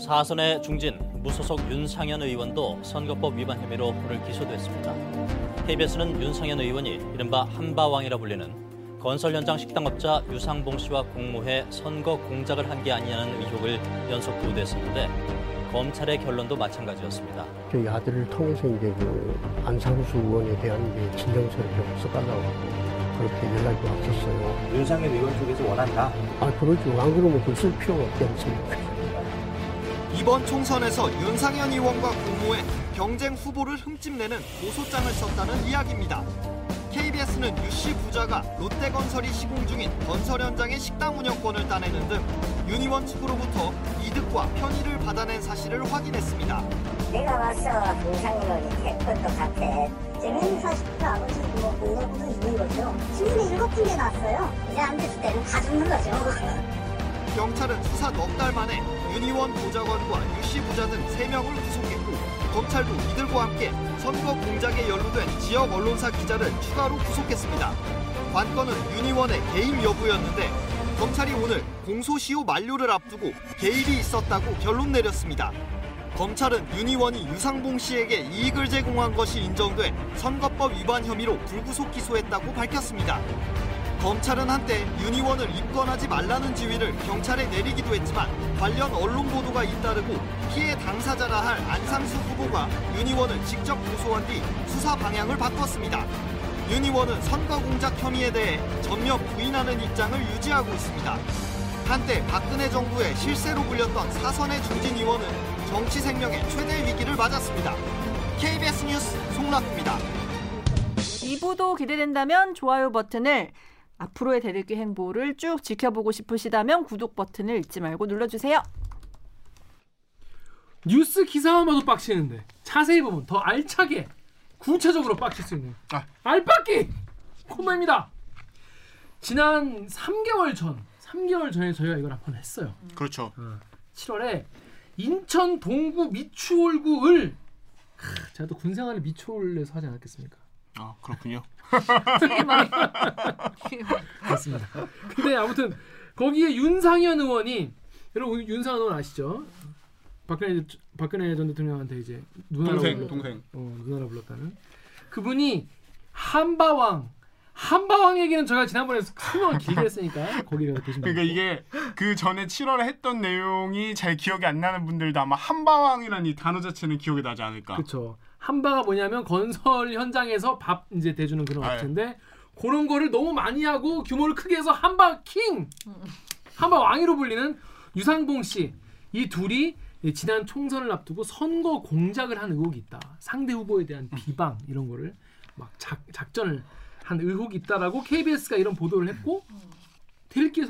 사선의 중진 무소속 윤상현 의원도 선거법 위반 혐의로 오늘 기소됐습니다. KBS는 윤상현 의원이 이른바 한바왕이라 불리는 건설 현장 식당업자 유상봉 씨와 공모해 선거 공작을 한 게 아니냐는 의혹을 연속 보도했었는데 검찰의 결론도 마찬가지였습니다. 저희 아들을 통해서 이제 그 안상수 의원에 대한 이제 진정서를 좀 써달라고 그렇게 연락이 왔었어요. 윤상현 의원 쪽에서 원한다. 아 그러죠. 안 그러면 그쓸 필요가 없지 않습니까? 이번 총선에서 윤상현 의원과 공모해 경쟁 후보를 흠집내는 고소장을 썼다는 이야기입니다. KBS는 유씨 부자가 롯데건설이 시공 중인 건설 현장의 식당 운영권을 따내는 등 유니원 측으로부터 이득과 편의를 받아낸 사실을 확인했습니다. 내가 와서 했던 것 같아. 지금 40% 아버지 뭐 공부도 있는 거죠. 신문에 일곱 군데 났어요. 이제 안 됐을 때는 다 죽는 거죠. 경찰은 수사 넉 달 만에 유니원 보좌관과 유씨 부자 등 3명을 구속했고 검찰도 이들과 함께 선거 공작에 연루된 지역 언론사 기자를 추가로 구속했습니다. 관건은 유니원의 개입 여부였는데 검찰이 오늘 공소시효 만료를 앞두고 개입이 있었다고 결론 내렸습니다. 검찰은 유니원이 유상봉 씨에게 이익을 제공한 것이 인정돼 선거법 위반 혐의로 불구속 기소했다고 밝혔습니다. 검찰은 한때 유니원을 입건하지 말라는 지휘를 경찰에 내리기도 했지만 관련 언론 보도가 잇따르고 피해 당사자라 할 안상수 후보가 유니원을 직접 고소한 뒤 수사 방향을 바꿨습니다. 유니원은 선거 공작 혐의에 대해 전면 부인하는 입장을 유지하고 있습니다. 한때 박근혜 정부의 실세로 불렸던 사선의 중진 의원은 정치 생명의 최대 위기를 맞았습니다. KBS 뉴스 송락입니다. 2부도 기대된다면 좋아요 버튼을 앞으로의 대들기 행보를 쭉 지켜보고 싶으시다면 구독 버튼을 잊지 말고 눌러주세요. 뉴스 기사만 봐도 빡치는데 자세히 보면 더 알차게 구체적으로 빡칠 수 있는 아. 알빡기 코너입니다. 지난 3개월 전, 3개월 전에 저희가 이걸 한번 했어요. 그렇죠. 7월에 인천 동구 미추홀구을 크, 제가 또 군생활을 미추홀에서 하지 않았겠습니까? 아 그렇군요. 그렇습니다. 근데 아무튼 거기에 윤상현 의원이 여러분 윤상현 의원 아시죠? 박근혜 박근혜 전 대통령한테 이제 누나라고 동생 불렀- 동생. 어, 누나라 불렀다는 그분이 한바왕 한바왕 얘기는 제가 지난번에 설명을 길게 했으니까 거기 가서 보시면 그러니까 이게 그 전에 7월에 했던 내용이 잘 기억이 안 나는 분들도 아마 한바왕이라는 이 단어 자체는 기억이 나지 않을까. 그렇죠. 한바가 뭐냐면 건설 현장에서 밥 이제 대주는 그런 아, 예. 업체인데 그런 거를 너무 많이 하고 규모를 크게 해서 한바 킹, 한바 왕이로 불리는 유상봉 씨 이 둘이 이 지난 총선을 앞두고 선거 공작을 한 의혹이 있다. 상대 후보에 대한 비방 이런 거를 막 작, 작전을 한 의혹이 있다라고 KBS가 이런 보도를 했고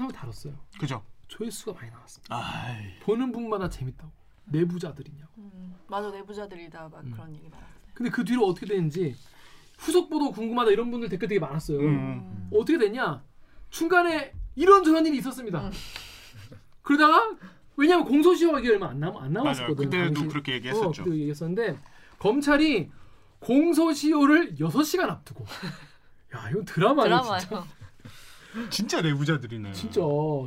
한번 다뤘어요. 그죠. 조회수가 많이 나왔습니다. 아이. 보는 분마다 재밌다고. 내부자들이냐고. 음, 맞아 내부자들이다 막 그런 얘기 많았어요. 근데 그 뒤로 어떻게 됐는지 후속 보도 궁금하다 이런 분들 댓글 되게 많았어요. 음. 어떻게 됐냐? 중간에 이런 저런 일이 있었습니다. 그러다가 왜냐하면 공소시효가 얼마 안, 남, 안 맞아요. 남았었거든. 그때도 당시. 그렇게 어, 얘기했었죠. 그때 얘기했었는데 검찰이 공소시효를 6시간 앞두고 야 이건 드라마네 진짜. 진짜 내부자들이네. 진짜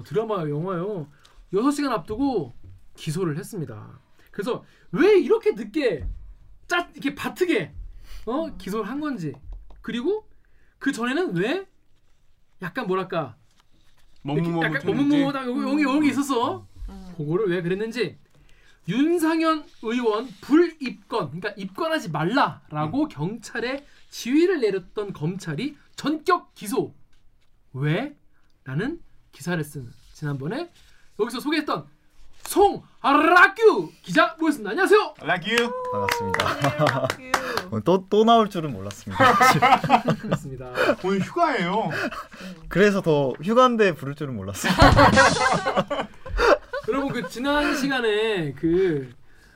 드라마 영화요. 6시간 앞두고 기소를 했습니다. 그래서 왜 이렇게 늦게 짜 이렇게 바트게 어 기소를 한 건지 그리고 그 전에는 왜 약간 뭐랄까 이렇게 약간. 머뭇머뭇하고 여기 여기 여기 있었어. 음. 그거를 왜 그랬는지 윤상현 의원 불입건 그러니까 입건하지 말라라고 경찰에 지휘를 내렸던 검찰이 전격 기소 왜? 라는 기사를 쓴 지난번에 여기서 소개했던 송라규 기자 모였습니다. 안녕하세요. Like you. 반갑습니다. 또, 또 나올 줄은 몰랐습니다. 그렇습니다. 오늘 휴가예요. 그래서 더 휴가인데 부를 줄은 몰랐어요. 여러분 그 지난 시간에 그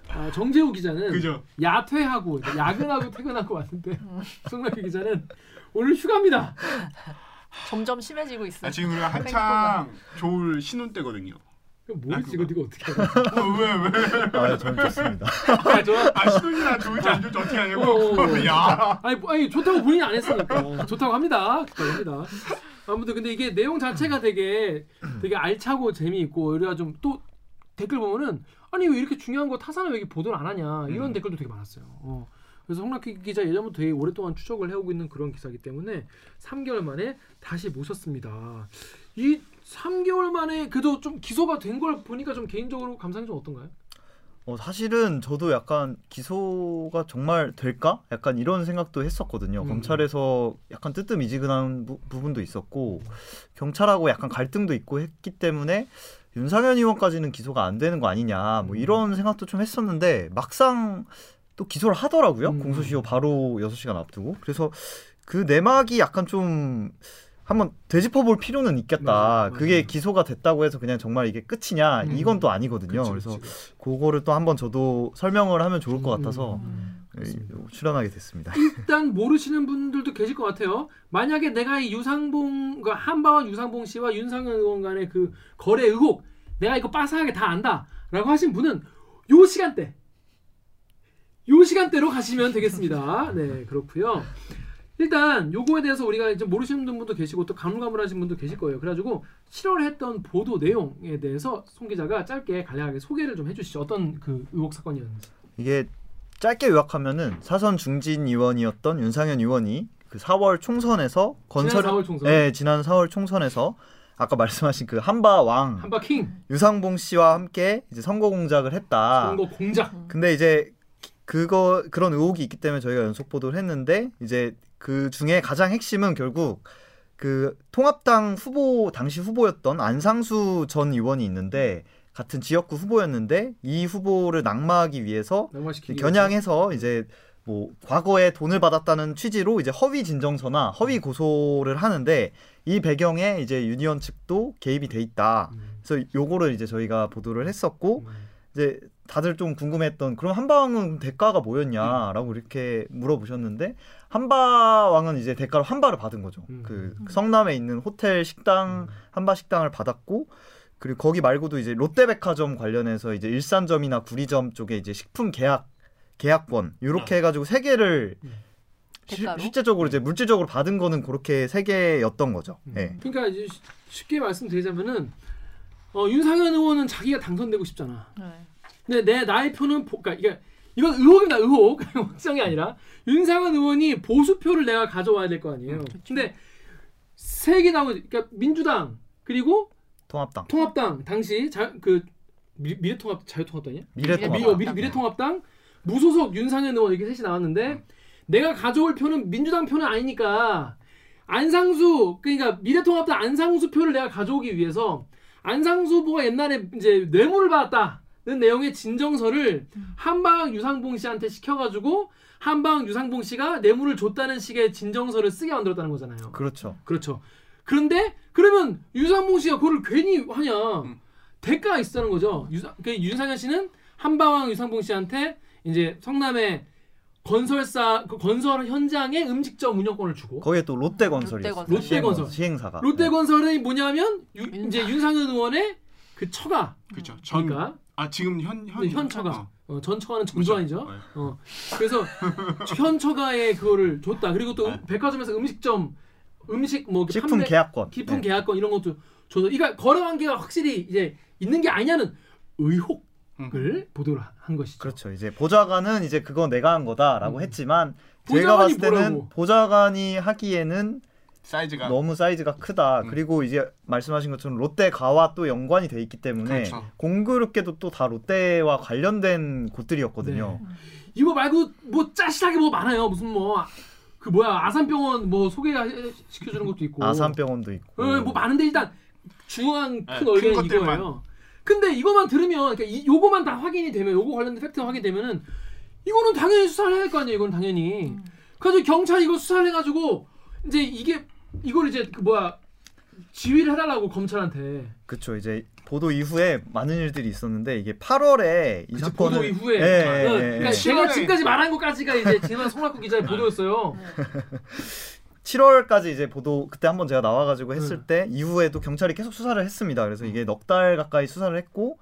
아, 정재우 기자는 그죠. 야퇴하고 이제 야근하고 퇴근하고 왔는데 송라규 기자는 오늘 휴가입니다. 점점 심해지고 있어요. 아, 지금 우리가 한창 겨울 신혼 때거든요. 그럼 뭐지 이거 네가 어떻게 알아? 어, 왜 왜? 아, 저는 좋습니다. 아, 좋아. 아 신혼이나 좋을지 안 좋을지 어떻게 어, 하냐고. 어. 야. 아니, 뭐, 아니 좋다고 본인이 안 했으니까 좋다고 합니다. 좋다고 합니다. 아무튼 근데 이게 내용 자체가 되게 되게 알차고 재미있고 우리가 좀또 댓글 보면은 아니 왜 이렇게 중요한 거 타사는 왜 이렇게 보도를 안 하냐 이런 음. 댓글도 되게 많았어요. 어. 그래서 홍락기 기자 예전부터 되게 오랫동안 추적을 해오고 있는 그런 기사이기 때문에 3개월 만에 다시 모셨습니다. 이 3개월 만에 그래도 좀 기소가 된 걸 보니까 좀 개인적으로 감상이 좀 어떤가요? 어, 사실은 저도 약간 기소가 정말 될까? 약간 이런 생각도 했었거든요. 음. 검찰에서 약간 뜨뜻미지근한 부, 부분도 있었고 경찰하고 약간 갈등도 있고 했기 때문에 윤상현 의원까지는 기소가 안 되는 거 아니냐 뭐 음. 이런 생각도 좀 했었는데 막상 또 기소를 하더라고요. 음. 공소시효 바로 6시간 앞두고. 그래서 그 내막이 약간 좀 한번 되짚어 볼 필요는 있겠다. 맞아요, 그게 맞아요. 기소가 됐다고 해서 그냥 정말 이게 끝이냐? 음. 이건 또 아니거든요. 그치, 그래서 그치. 그거를 또 한번 저도 설명을 하면 좋을 것 같아서 음. 예, 출연하게 됐습니다. 일단 모르시는 분들도 계실 것 같아요. 만약에 내가 이 유상봉, 그 한바원 유상봉 씨와 윤상현 의원 간의 그 거래 의혹, 내가 이거 빠삭하게 다 안다라고 하신 분은 요 시간대, 요 시간대로 가시면 되겠습니다. 네, 그렇고요. 일단 요거에 대해서 우리가 이제 모르시는 분도 계시고 또 가물가물하신 분도 계실 거예요. 그래가지고 7월에 했던 보도 내용에 대해서 송 기자가 짧게 간략하게 소개를 좀 해주시죠. 어떤 그 의혹 사건이었는지. 이게 짧게 요약하면은 사선 중진 의원이었던 윤상현 의원이 그 4월 총선에서 건설 지난 4월 총선. 네, 지난 4월 총선에서 아까 말씀하신 그 한바 왕 한바 킹 유상봉 씨와 함께 이제 선거 공작을 했다. 선거 공작. 근데 이제 그거 그런 의혹이 있기 때문에 저희가 연속 보도를 했는데 이제 그 중에 가장 핵심은 결국 그 통합당 후보 당시 후보였던 안상수 전 의원이 있는데 같은 지역구 후보였는데 이 후보를 낙마하기 위해서 겨냥해서 이제 뭐 과거에 돈을 받았다는 취지로 이제 허위 진정서나 허위 고소를 하는데 이 배경에 이제 유니언 측도 개입이 돼 있다. 음. 그래서 요거를 이제 저희가 보도를 했었고 음. 이제 다들 좀 궁금했던 그럼 한바왕은 대가가 뭐였냐라고 이렇게 물어보셨는데 한바 왕은 이제 대가로 한바를 받은 거죠. 음. 그 성남에 있는 호텔 식당 음. 한바 식당을 받았고 그리고 거기 말고도 이제 롯데백화점 관련해서 이제 일산점이나 구리점 쪽에 이제 식품 계약 계약권 이렇게 해가지고 세 개를 음. 시- 대가로? 실제적으로 이제 물질적으로 받은 거는 그렇게 세 개였던 거죠. 음. 예. 그러니까 이제 쉬- 쉽게 말씀드리자면은 어, 윤상현 의원은 자기가 당선되고 싶잖아. 네. 근데 내 나의 표는 보, 그러니까 이건 의혹입니다. 의혹 확정이 아니라 윤상현 의원이 보수표를 내가 가져와야 될 거 아니에요. 근데 세개 나오고 그러니까 민주당 그리고 통합당, 통합당 당시 자, 그 미, 미래통합 자유통합당이야? 미래통합당. 미, 어, 미, 미래통합당 무소속 윤상현 의원 이렇게 셋이 나왔는데 내가 가져올 표는 민주당 표는 아니니까 안상수 그러니까 미래통합당 안상수 표를 내가 가져오기 위해서 안상수 후보가 옛날에 이제 뇌물을 받았다는 내용의 진정서를 한방 유상봉 씨한테 시켜가지고 한방 유상봉 씨가 뇌물을 줬다는 식의 진정서를 쓰게 만들었다는 거잖아요. 그렇죠. 그렇죠. 그런데 그러면 유상봉 씨가 그걸 괜히 하냐? 음. 대가가 있다는 거죠. 유상, 그 윤상현 씨는 한방왕 유상봉 씨한테 이제 성남의 건설사 그 건설 현장의 음식점 운영권을 주고 거기에 또 롯데건설이었어요. 롯데건설. 롯데건설. 시행사가. 롯데건설이 뭐냐면 유. 이제 윤상현 의원의 그 처가 그렇죠. 전, 그러니까 아 지금 현, 현, 네, 현 처가 어. 어, 전 처가는 그렇죠. 정조환이죠. 네. 어 그래서 현 처가에 그거를 줬다. 그리고 또 네. 백화점에서 음식점 음식 뭐 식품 판매- 계약권. 기품 네. 계약권 이런 것도 줘서 그러니까 거래 관계가 확실히 이제 있는 게 아니냐는 의혹 을 음. 보도를 한 것이죠. 그렇죠. 이제 보좌관은 이제 그거 내가 한 거다라고 음. 했지만 제가 봤을 때는 뭐라고? 보좌관이 하기에는 사이즈가 너무 사이즈가 크다. 음. 그리고 이제 말씀하신 것처럼 롯데가와 또 연관이 돼 있기 때문에 그렇죠. 공교롭게도 또 다 롯데와 관련된 곳들이었거든요. 네. 이거 말고 뭐 짜실하게 뭐 많아요. 무슨 뭐 그 뭐야 아산병원 뭐 소개시켜주는 것도 있고. 아산병원도 있고. 어, 뭐 많은데 일단 중앙 네, 큰큰 것들만. 이거예요. 근데 이거만 들으면 그러니까 이, 요거만 다 확인이 되면 요거 관련된 팩트가 확인되면은 이거는 당연히 수사를 해야 할 거 아니에요. 이건 당연히. 음. 그래서 경찰이 이거 수사를 해가지고 이제 이게 이걸 이제 그 뭐야 지휘를 해달라고 검찰한테. 그렇죠. 이제 보도 이후에 많은 일들이 있었는데 이게 8월에 이 사건을 보도 이후에. 예, 예, 어, 예, 그러니까 예. 제가 7월에 지금까지 말한 것까지가 이제 지난 송락구 기자의 보도였어요. 7월까지 이제 보도 그때 한번 제가 나와가지고 했을 네. 때 이후에도 경찰이 계속 수사를 했습니다. 그래서 이게 넉 달 가까이 수사를 했고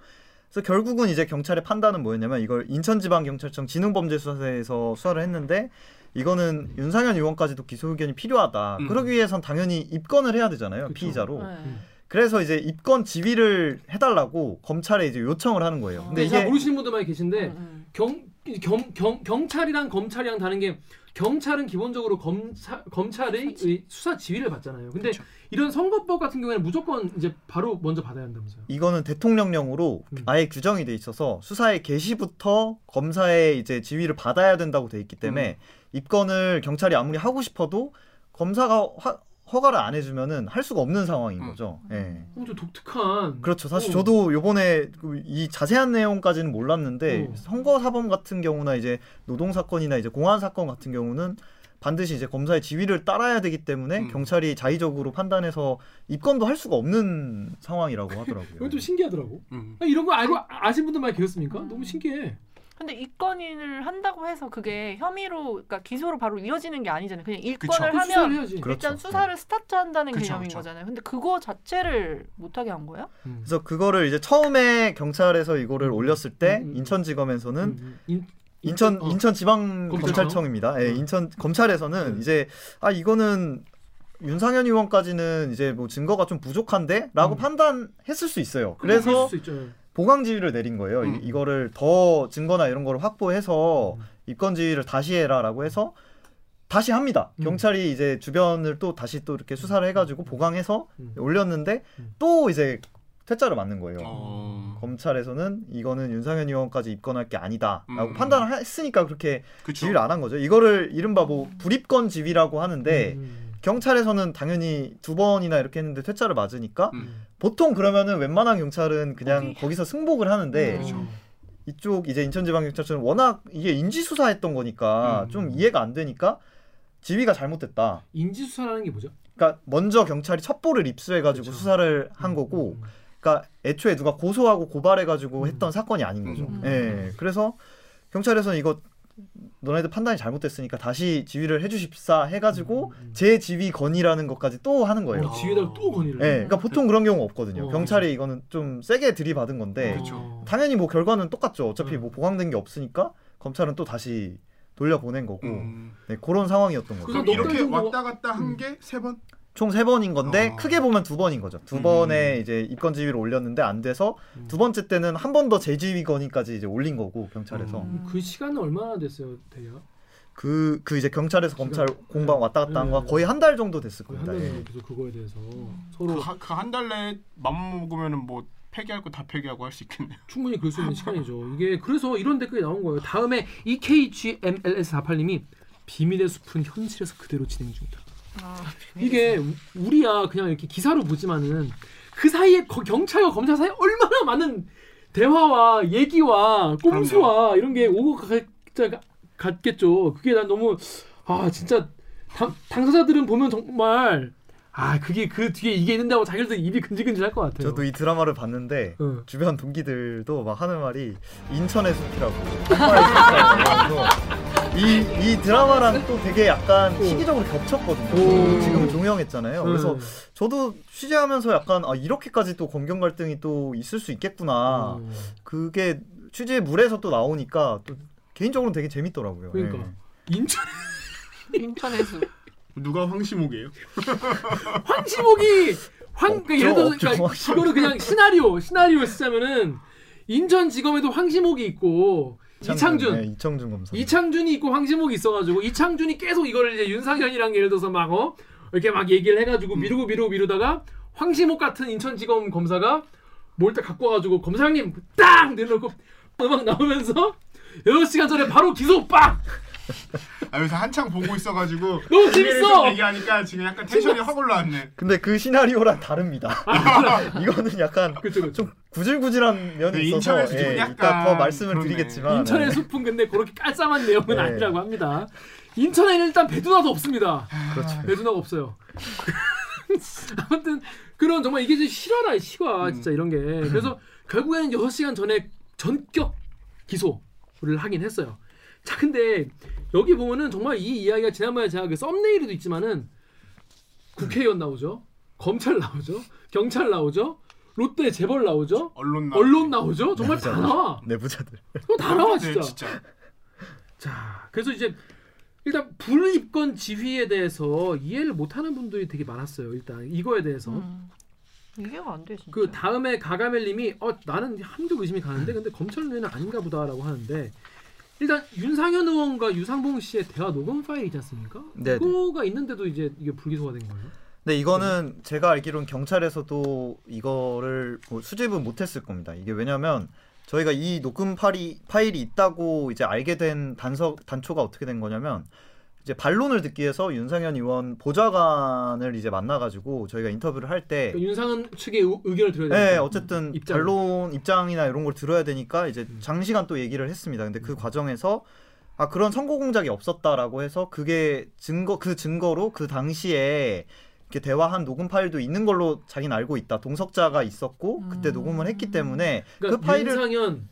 그래서 결국은 이제 경찰의 판단은 뭐였냐면 이걸 인천지방경찰청 지능범죄수사대에서 수사를 했는데 이거는 윤상현 의원까지도 기소 의견이 필요하다. 음. 그러기 위해선 당연히 입건을 해야 되잖아요 그쵸. 피의자로. 네. 그래서 이제 입건 지휘를 해달라고 검찰에 이제 요청을 하는 거예요. 근데 근데 잘 이게 모르시는 분들 많이 계신데 음, 음. 경, 경, 경, 경찰이랑 검찰이랑 다른 게 경찰은 기본적으로 검사, 검찰의 의 수사 지휘를 받잖아요. 근데 그쵸. 이런 선거법 같은 경우에는 무조건 이제 바로 먼저 받아야 한다면서요. 이거는 대통령령으로 음. 아예 규정이 돼 있어서 수사의 개시부터 검사의 이제 지휘를 받아야 된다고 돼 있기 때문에 입건을 경찰이 아무리 하고 싶어도 검사가 화- 허가를 안 해주면은 할 수가 없는 상황인 음. 거죠. 예. 어, 좀 독특한. 그렇죠. 사실 어. 저도 요번에 그이 자세한 내용까지는 몰랐는데 어. 선거 사범 같은 경우나 이제 노동 사건이나 이제 공안 사건 같은 경우는 반드시 이제 검사의 지휘를 따라야 되기 때문에 음. 경찰이 자의적으로 판단해서 입건도 할 수가 없는 상황이라고 하더라고요. 이건 좀 신기하더라고. 음. 아, 이런 거 알고 아신 분들 많이 계셨습니까? 음. 너무 신기해. 근데 입건을 한다고 해서 그게 혐의로 그러니까 기소로 바로 이어지는 게 아니잖아요. 그냥 그쵸. 입건을 그 수사를 하면 해야지. 그렇죠. 일단 수사를 스타트한다는 그쵸, 개념인 그쵸. 거잖아요. 근데 그거 자체를 못하게 한 거예요? 음. 그래서 그거를 이제 처음에 경찰에서 이거를 올렸을 때 음, 음. 인천지검에서는 음, 음. 인, 인천 어. 인천 지방 검찰청입니다. 예, 음. 인천 검찰에서는 음. 이제 아 이거는 윤상현 의원까지는 이제 뭐 증거가 좀 부족한데라고 음. 판단했을 수 있어요. 그래서 수 있죠. 보강 지휘를 내린 거예요. 음. 이, 거를더 증거나 이런 거를 확보해서 음. 입건 지휘를 다시 해라라고 해서 다시 합니다. 음. 경찰이 이제 주변을 또 다시 또 이렇게 수사를 해가지고 보강해서 음. 올렸는데 음. 또 이제 퇴짜를 맞는 거예요. 어. 검찰에서는 이거는 윤상현 의원까지 입건할 게 아니다라고 음. 판단을 했으니까 그렇게 그쵸. 지휘를 안 한 거죠. 이거를 이른바 뭐 불입건 지휘라고 하는데 음. 경찰에서는 당연히 두 번이나 이렇게 했는데 퇴짜를 맞으니까 음. 보통 그러면은 웬만한 경찰은 그냥 거기. 거기서 승복을 하는데 음. 그렇죠. 이쪽 이제 인천지방경찰서는 워낙 이게 인지 수사했던 거니까 음. 좀 이해가 안 되니까 지휘가 잘못됐다. 인지 수사라는 게 뭐죠? 그러니까 먼저 경찰이 첩보를 입수해가지고 그렇죠. 수사를 한 거고, 음. 그러니까 애초에 누가 고소하고 고발해가지고 음. 했던 사건이 아닌 거죠. 음. 예, 그래서 경찰에서는 이거 너네들 판단이 잘못됐으니까 다시 지휘를 해주십사 해가지고 음, 음. 재 지휘 건이라는 것까지 또 하는 거예요. 어, 지휘다가 또 건의를. 예, 그러니까 보통 그런 경우 없거든요. 어. 경찰이 이거는 좀 세게 들이받은 건데 그렇죠. 당연히 뭐 결과는 똑같죠. 어차피 음. 뭐 보강된 게 없으니까 검찰은 또 다시 돌려보낸 거고 음. 네, 그런 상황이었던 거죠. 그래서 이렇게 왔다 갔다 음. 한게 세 번? 총 세 번인 건데 어. 크게 보면 두 번인 거죠. 두 음. 번에 이제 입건 지휘를 올렸는데 안 돼서 음. 두 번째 때는 한 번 더 재지휘 건의까지 이제 올린 거고 경찰에서 음. 그 시간은 얼마나 됐어요, 대략? 그 그 이제 경찰에서 검찰 공방 왔다 갔다 한거 네. 거의 한 달 정도 됐을 겁니다. 한달 예. 정도 계속 그거에 대해서 서로 그 한 달 내에 맘 먹으면은 뭐 폐기할 거 다 폐기하고 할 수 있겠네요. 충분히 그럴 수 있는 시간이죠. 이게 그래서 이런 댓글이 나온 거예요. 다음에 E EKGMLS48님이 비밀의 숲은 현실에서 그대로 진행 중이다. 아, 이게 우- 우리야 그냥 이렇게 기사로 보지만은 그 사이에 거- 경찰과 검찰 사이에 얼마나 많은 대화와 얘기와 꼼수와 이런 게 오고 가- 가- 갔겠죠. 그게 난 너무 아 진짜 당, 당사자들은 보면 정말 아 그게 그 뒤에 이게 있는다고 자기들도 입이 근질근질할 것 같아요. 저도 이 드라마를 봤는데 어. 주변 동기들도 막 하는 말이 인천의 숲이라고 이, 이 드라마랑 또 되게 약간 오. 시기적으로 겹쳤거든요. 오. 지금 종영했잖아요. 그래서 네. 저도 취재하면서 약간 아 이렇게까지 또 검경 갈등이 또 있을 수 있겠구나. 어. 그게 취재 물에서 또 나오니까 또 개인적으로는 되게 재밌더라고요. 그러니까. 예. 인천 인터넷으로 누가 황시목이에요? 황시목이 황그 예를 들어서 그러니까 없죠. 이거를 그냥 시나리오 시나리오 쓰자면은 인천지검에도 황시목이 있고 이창준 네, 이창준 검사. 이창준이 있고 황시목이 있어가지고 이창준이 계속 이거를 이제 윤상현이랑 예를 들어서 막 어, 이렇게 막 얘기를 해가지고 미루고 미루고 미루다가 황시목 같은 인천지검 검사가 뭘딱 갖고 와가지고 검사장님 딱 내놓고 막 나오면서 6시간 전에 바로 기소 빡! 아 여기서 한창 보고 있어가지고 너무 재밌어! 얘기하니까 지금 약간 텐션이 확 올라왔네. 근데 그 시나리오랑 다릅니다. 이거는 약간 그쵸 그쵸 좀 구질구질한 면이 그 있어서 인천에서 좀 예, 약간 이따 더 말씀을 그러네. 드리겠지만 인천의 네. 숲은 근데 그렇게 깔쌈한 내용은 네. 아니라고 합니다. 인천에는 일단 배두나도 없습니다. 그렇죠. 배두나가 없어요. 아무튼 그런 정말 이게 좀 실화라 실화 음. 진짜 이런 게 그래서 결국에는 6시간 전에 전격 기소를 하긴 했어요. 자 근데 여기 보면은 정말 이 이야기가 지난번에 제가 그 썸네일에도 있지만은 국회의원 나오죠. 검찰 나오죠. 경찰 나오죠. 롯데 재벌 나오죠. 언론 나 언론 나오죠. 정말 다. 나와. 내부자들. 다 나와 네, 진짜. 진짜. 자, 그래서 이제 일단 불입건 지휘에 대해서 이해를 못하는 분들이 되게 많았어요. 일단 이거에 대해서 음. 이해가 안 돼 진짜. 그 다음에 가가멜님이 어 나는 한쪽 의심이 가는데 근데 검찰 내는 아닌가 보다라고 하는데 일단 윤상현 의원과 유상봉 씨의 대화 녹음 파일 있지 않습니까? 네네. 그거가 있는데도 이제 이게 불기소가 된 거예요. 근데 이거는 제가 알기로는 경찰에서도 이거를 뭐 수집은 못했을 겁니다. 이게 왜냐면 저희가 이 녹음 파일이, 파일이 있다고 이제 알게 된 단서 단초가 어떻게 된 거냐면 이제 반론을 듣기 위해서 윤상현 의원 보좌관을 이제 만나가지고 저희가 인터뷰를 할때 그러니까 윤상현 측의 의, 의견을 들어야 되니까. 네, 어쨌든 입장. 반론 입장이나 이런 걸 들어야 되니까 이제 음. 장시간 또 얘기를 했습니다. 근데 그 과정에서 아 그런 선거 공작이 없었다라고 해서 그게 증거 그 증거로 그 당시에 이렇게 대화한 녹음 파일도 있는 걸로 자기는 알고 있다. 동석자가 있었고 그때 음. 녹음을 했기 때문에 그러니까 그 파일을 윤상현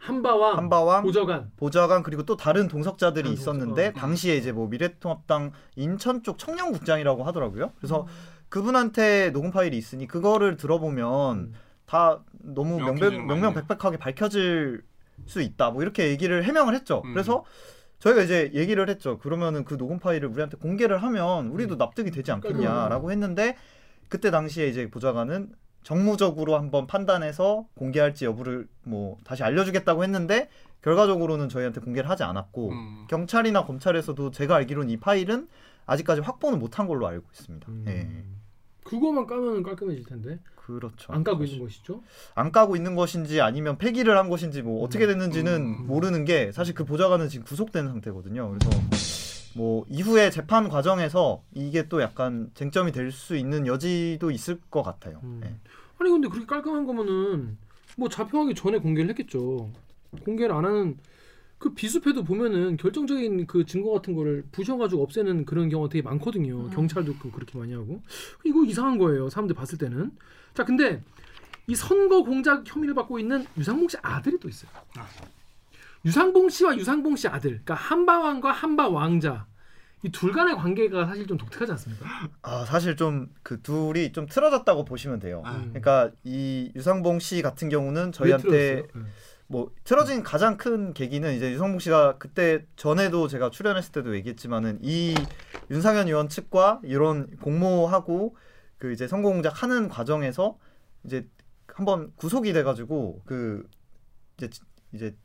한바왕, 한바왕 보좌관 보좌관 그리고 또 다른 동석자들이 다른 있었는데 동석. 당시에 이제 뭐 미래통합당 인천 쪽 청년국장이라고 하더라고요. 그래서 음. 그분한테 녹음 파일이 있으니 그거를 들어보면 음. 다 너무 명백, 거 명명백백하게 밝혀질 수 있다. 뭐 이렇게 얘기를 해명을 했죠. 음. 그래서 저희가 이제 얘기를 했죠. 그러면은 그 녹음 파일을 우리한테 공개를 하면 우리도 납득이 되지 않겠냐라고 했는데 그때 당시에 이제 보좌관은 정무적으로 한번 판단해서 공개할지 여부를 뭐 다시 알려주겠다고 했는데 결과적으로는 저희한테 공개를 하지 않았고 음. 경찰이나 검찰에서도 제가 알기로는 이 파일은 아직까지 확보는 못한 걸로 알고 있습니다. 음. 예. 그거만 까면 깔끔해질 텐데 그렇죠. 안 까고 있는 것이죠. 안 까고 있는 것인지 아니면 폐기를 한 것인지 뭐 어떻게 됐는지는 음. 모르는 게 사실 그 보좌관은 지금 구속된 상태거든요. 그래서 뭐 이후에 재판 과정에서 이게 또 약간 쟁점이 될 수 있는 여지도 있을 것 같아요. 음. 예. 아니 근데 그렇게 깔끔한 거면은 뭐 잡혀가기 전에 공개를 했겠죠. 공개를 안 하는 그 비수패도 보면은 결정적인 그 증거 같은 거를 부셔가지고 없애는 그런 경우가 되게 많거든요. 음. 경찰도 그- 그렇게 많이 하고 이거 이상한 거예요. 사람들 봤을 때는. 자 근데 이 선거 공작 혐의를 받고 있는 유상봉 씨 아들이 또 있어요. 유상봉 씨와 유상봉 씨 아들, 그러니까 한바왕과 한바왕자 이 둘 간의 관계가 사실 좀 독특하지 않습니까? 아 사실 좀 그 둘이 좀 틀어졌다고 보시면 돼요. 아. 그러니까 이 유상봉 씨 같은 경우는 왜 저희한테. 뭐 틀어진 가장 큰 계기는 이제 유상봉 씨가 그때 전에도 제가 출연했을 때도 얘기했지만은 이 윤상현 의원 측과 이런 공모하고 그 이제 선거 공작 하는 과정에서 이제 한번 구속이 돼가지고 그 이제 이제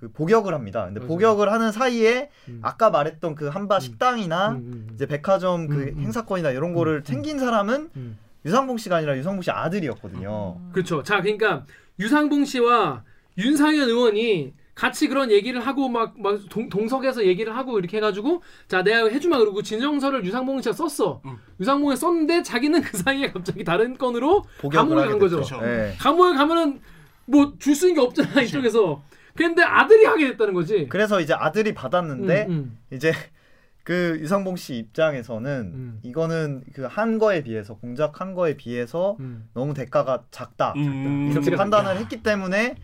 그 복역을 합니다. 근데 맞아요. 복역을 하는 사이에 음. 아까 말했던 그 한바 음. 식당이나 음, 음, 음. 이제 백화점 그. 행사권이나 이런 거를 음. 챙긴 사람은 음. 유상봉 씨가 아니라 유상봉 씨 아들이었거든요. 그렇죠. 자, 그러니까 유상봉 씨와 윤상현 의원이 같이 그런 얘기를 하고 막, 막 동, 동석에서 얘기를 하고 이렇게 해가지고 자 내가 해주마 그러고 진정서를 유상봉 씨가 썼어. 음. 유상봉이 썼는데 자기는 그 사이에 갑자기 다른 건으로 하게 간 거죠. 예. 감옥에 가면은 뭐 줄 수 있는 게 없잖아 이쪽에서. 근데 아들이 하게 됐다는 거지. 그래서 이제 아들이 받았는데 음, 음. 이제 그 유상봉 씨 입장에서는 음. 이거는 그 한 거에 비해서 공작한 거에 비해서 음. 너무 대가가 작다 음. 이렇게. 판단을 했기 때문에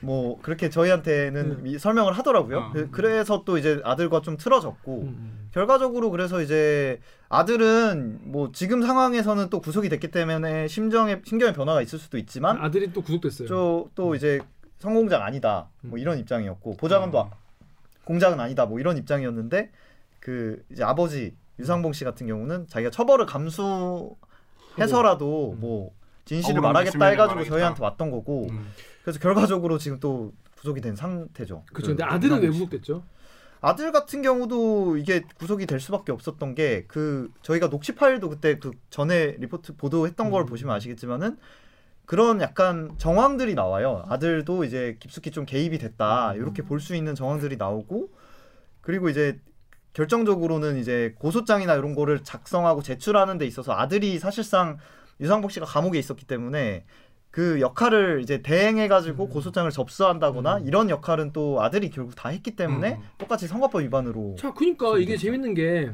뭐 그렇게 저희한테는 음. 이- 설명을 하더라고요. 어. 그- 그래서 또 이제 아들과 좀 틀어졌고. 결과적으로 그래서 이제 아들은 뭐 지금 상황에서는 또 구속이 됐기 때문에 심정의 심경의 변화가 있을 수도 있지만 아들이 또 구속됐어요. 저또 이제 성공작 아니다 뭐 음. 이런 입장이었고 보좌관도 음. 아- 공작은 아니다 뭐 이런 입장이었는데 그 이제 아버지 유상봉 씨 같은 경우는 자기가 처벌을 감수해서라도 음. 뭐 진실을 억울한 게 말하겠다 해가지고 말하겠다. 저희한테 왔던 거고 음. 그래서 결과적으로 지금 또 구속이 된 상태죠. 그렇죠. 그 근데 아들은 왜. 구속됐죠? 아들 같은 경우도 이게 구속이 될 수밖에 없었던 게 그 저희가 녹취 파일도 그때 그 전에 리포트 보도했던 걸 음. 보시면 아시겠지만은 그런 약간 정황들이 나와요. 아들도 이제 깊숙이 좀 개입이 됐다 음. 이렇게 볼 수 있는 정황들이 나오고 그리고 이제 결정적으로는 이제 고소장이나 이런 거를 작성하고 제출하는 데 있어서 아들이 사실상 유상복 씨가 감옥에 있었기 때문에 그 역할을 이제 대행해가지고 음. 고소장을 접수한다거나 음. 이런 역할은 또 아들이 결국 다 했기 때문에 음. 똑같이 선거법 위반으로 자, 그러니까 이게. 재밌는 게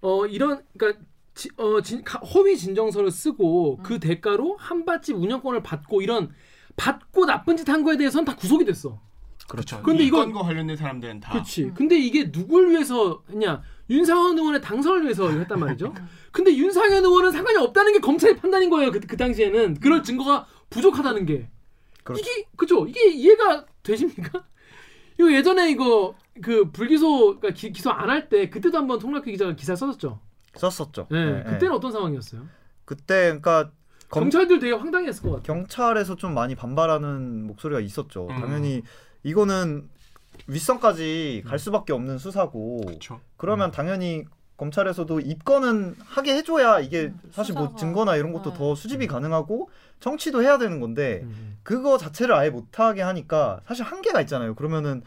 어 이런 그러니까 지, 어 진, 가- 허위 진정서를 쓰고 그 대가로 한밭집 운영권을 받고 이런 받고 나쁜 짓 한 거에 대해서는 다 구속이 됐어. 그렇죠. 근데 이 이거- 건과 관련된 사람들은 다 그렇지. 근데 이게 누굴 위해서 했냐? 윤상현 의원의 당선을 위해서 했단 말이죠. 근데 윤상현 의원은 상관이 없다는 게 검찰의 판단인 거예요. 그, 그 당시에는 그럴 증거가 부족하다는 게 그렇죠. 이게 그죠? 이게 이해가 되십니까? 이거 예전에 이거 그 불기소 그러니까 기, 기소 안 할 때 그때도 한번 통락교 기자가 기사 썼었죠. 썼었죠. 네, 네, 그때는 네. 어떤 상황이었어요? 그때 그러니까 검- 경찰들 되게 황당했을 것 같아요. 경찰에서 좀 많이 반발하는 목소리가 있었죠. 음. 당연히 이거는 윗선까지 갈 수밖에 없는 수사고 그렇죠. 그러면 당연히 검찰에서도 입건은 하게 해줘야 이게 음, 사실 뭐 증거나 이런 것도 네. 더 수집이 가능하고 청취도 해야 되는 건데 음. 그거 자체를 아예 못하게 하니까 사실 한계가 있잖아요. 그러면은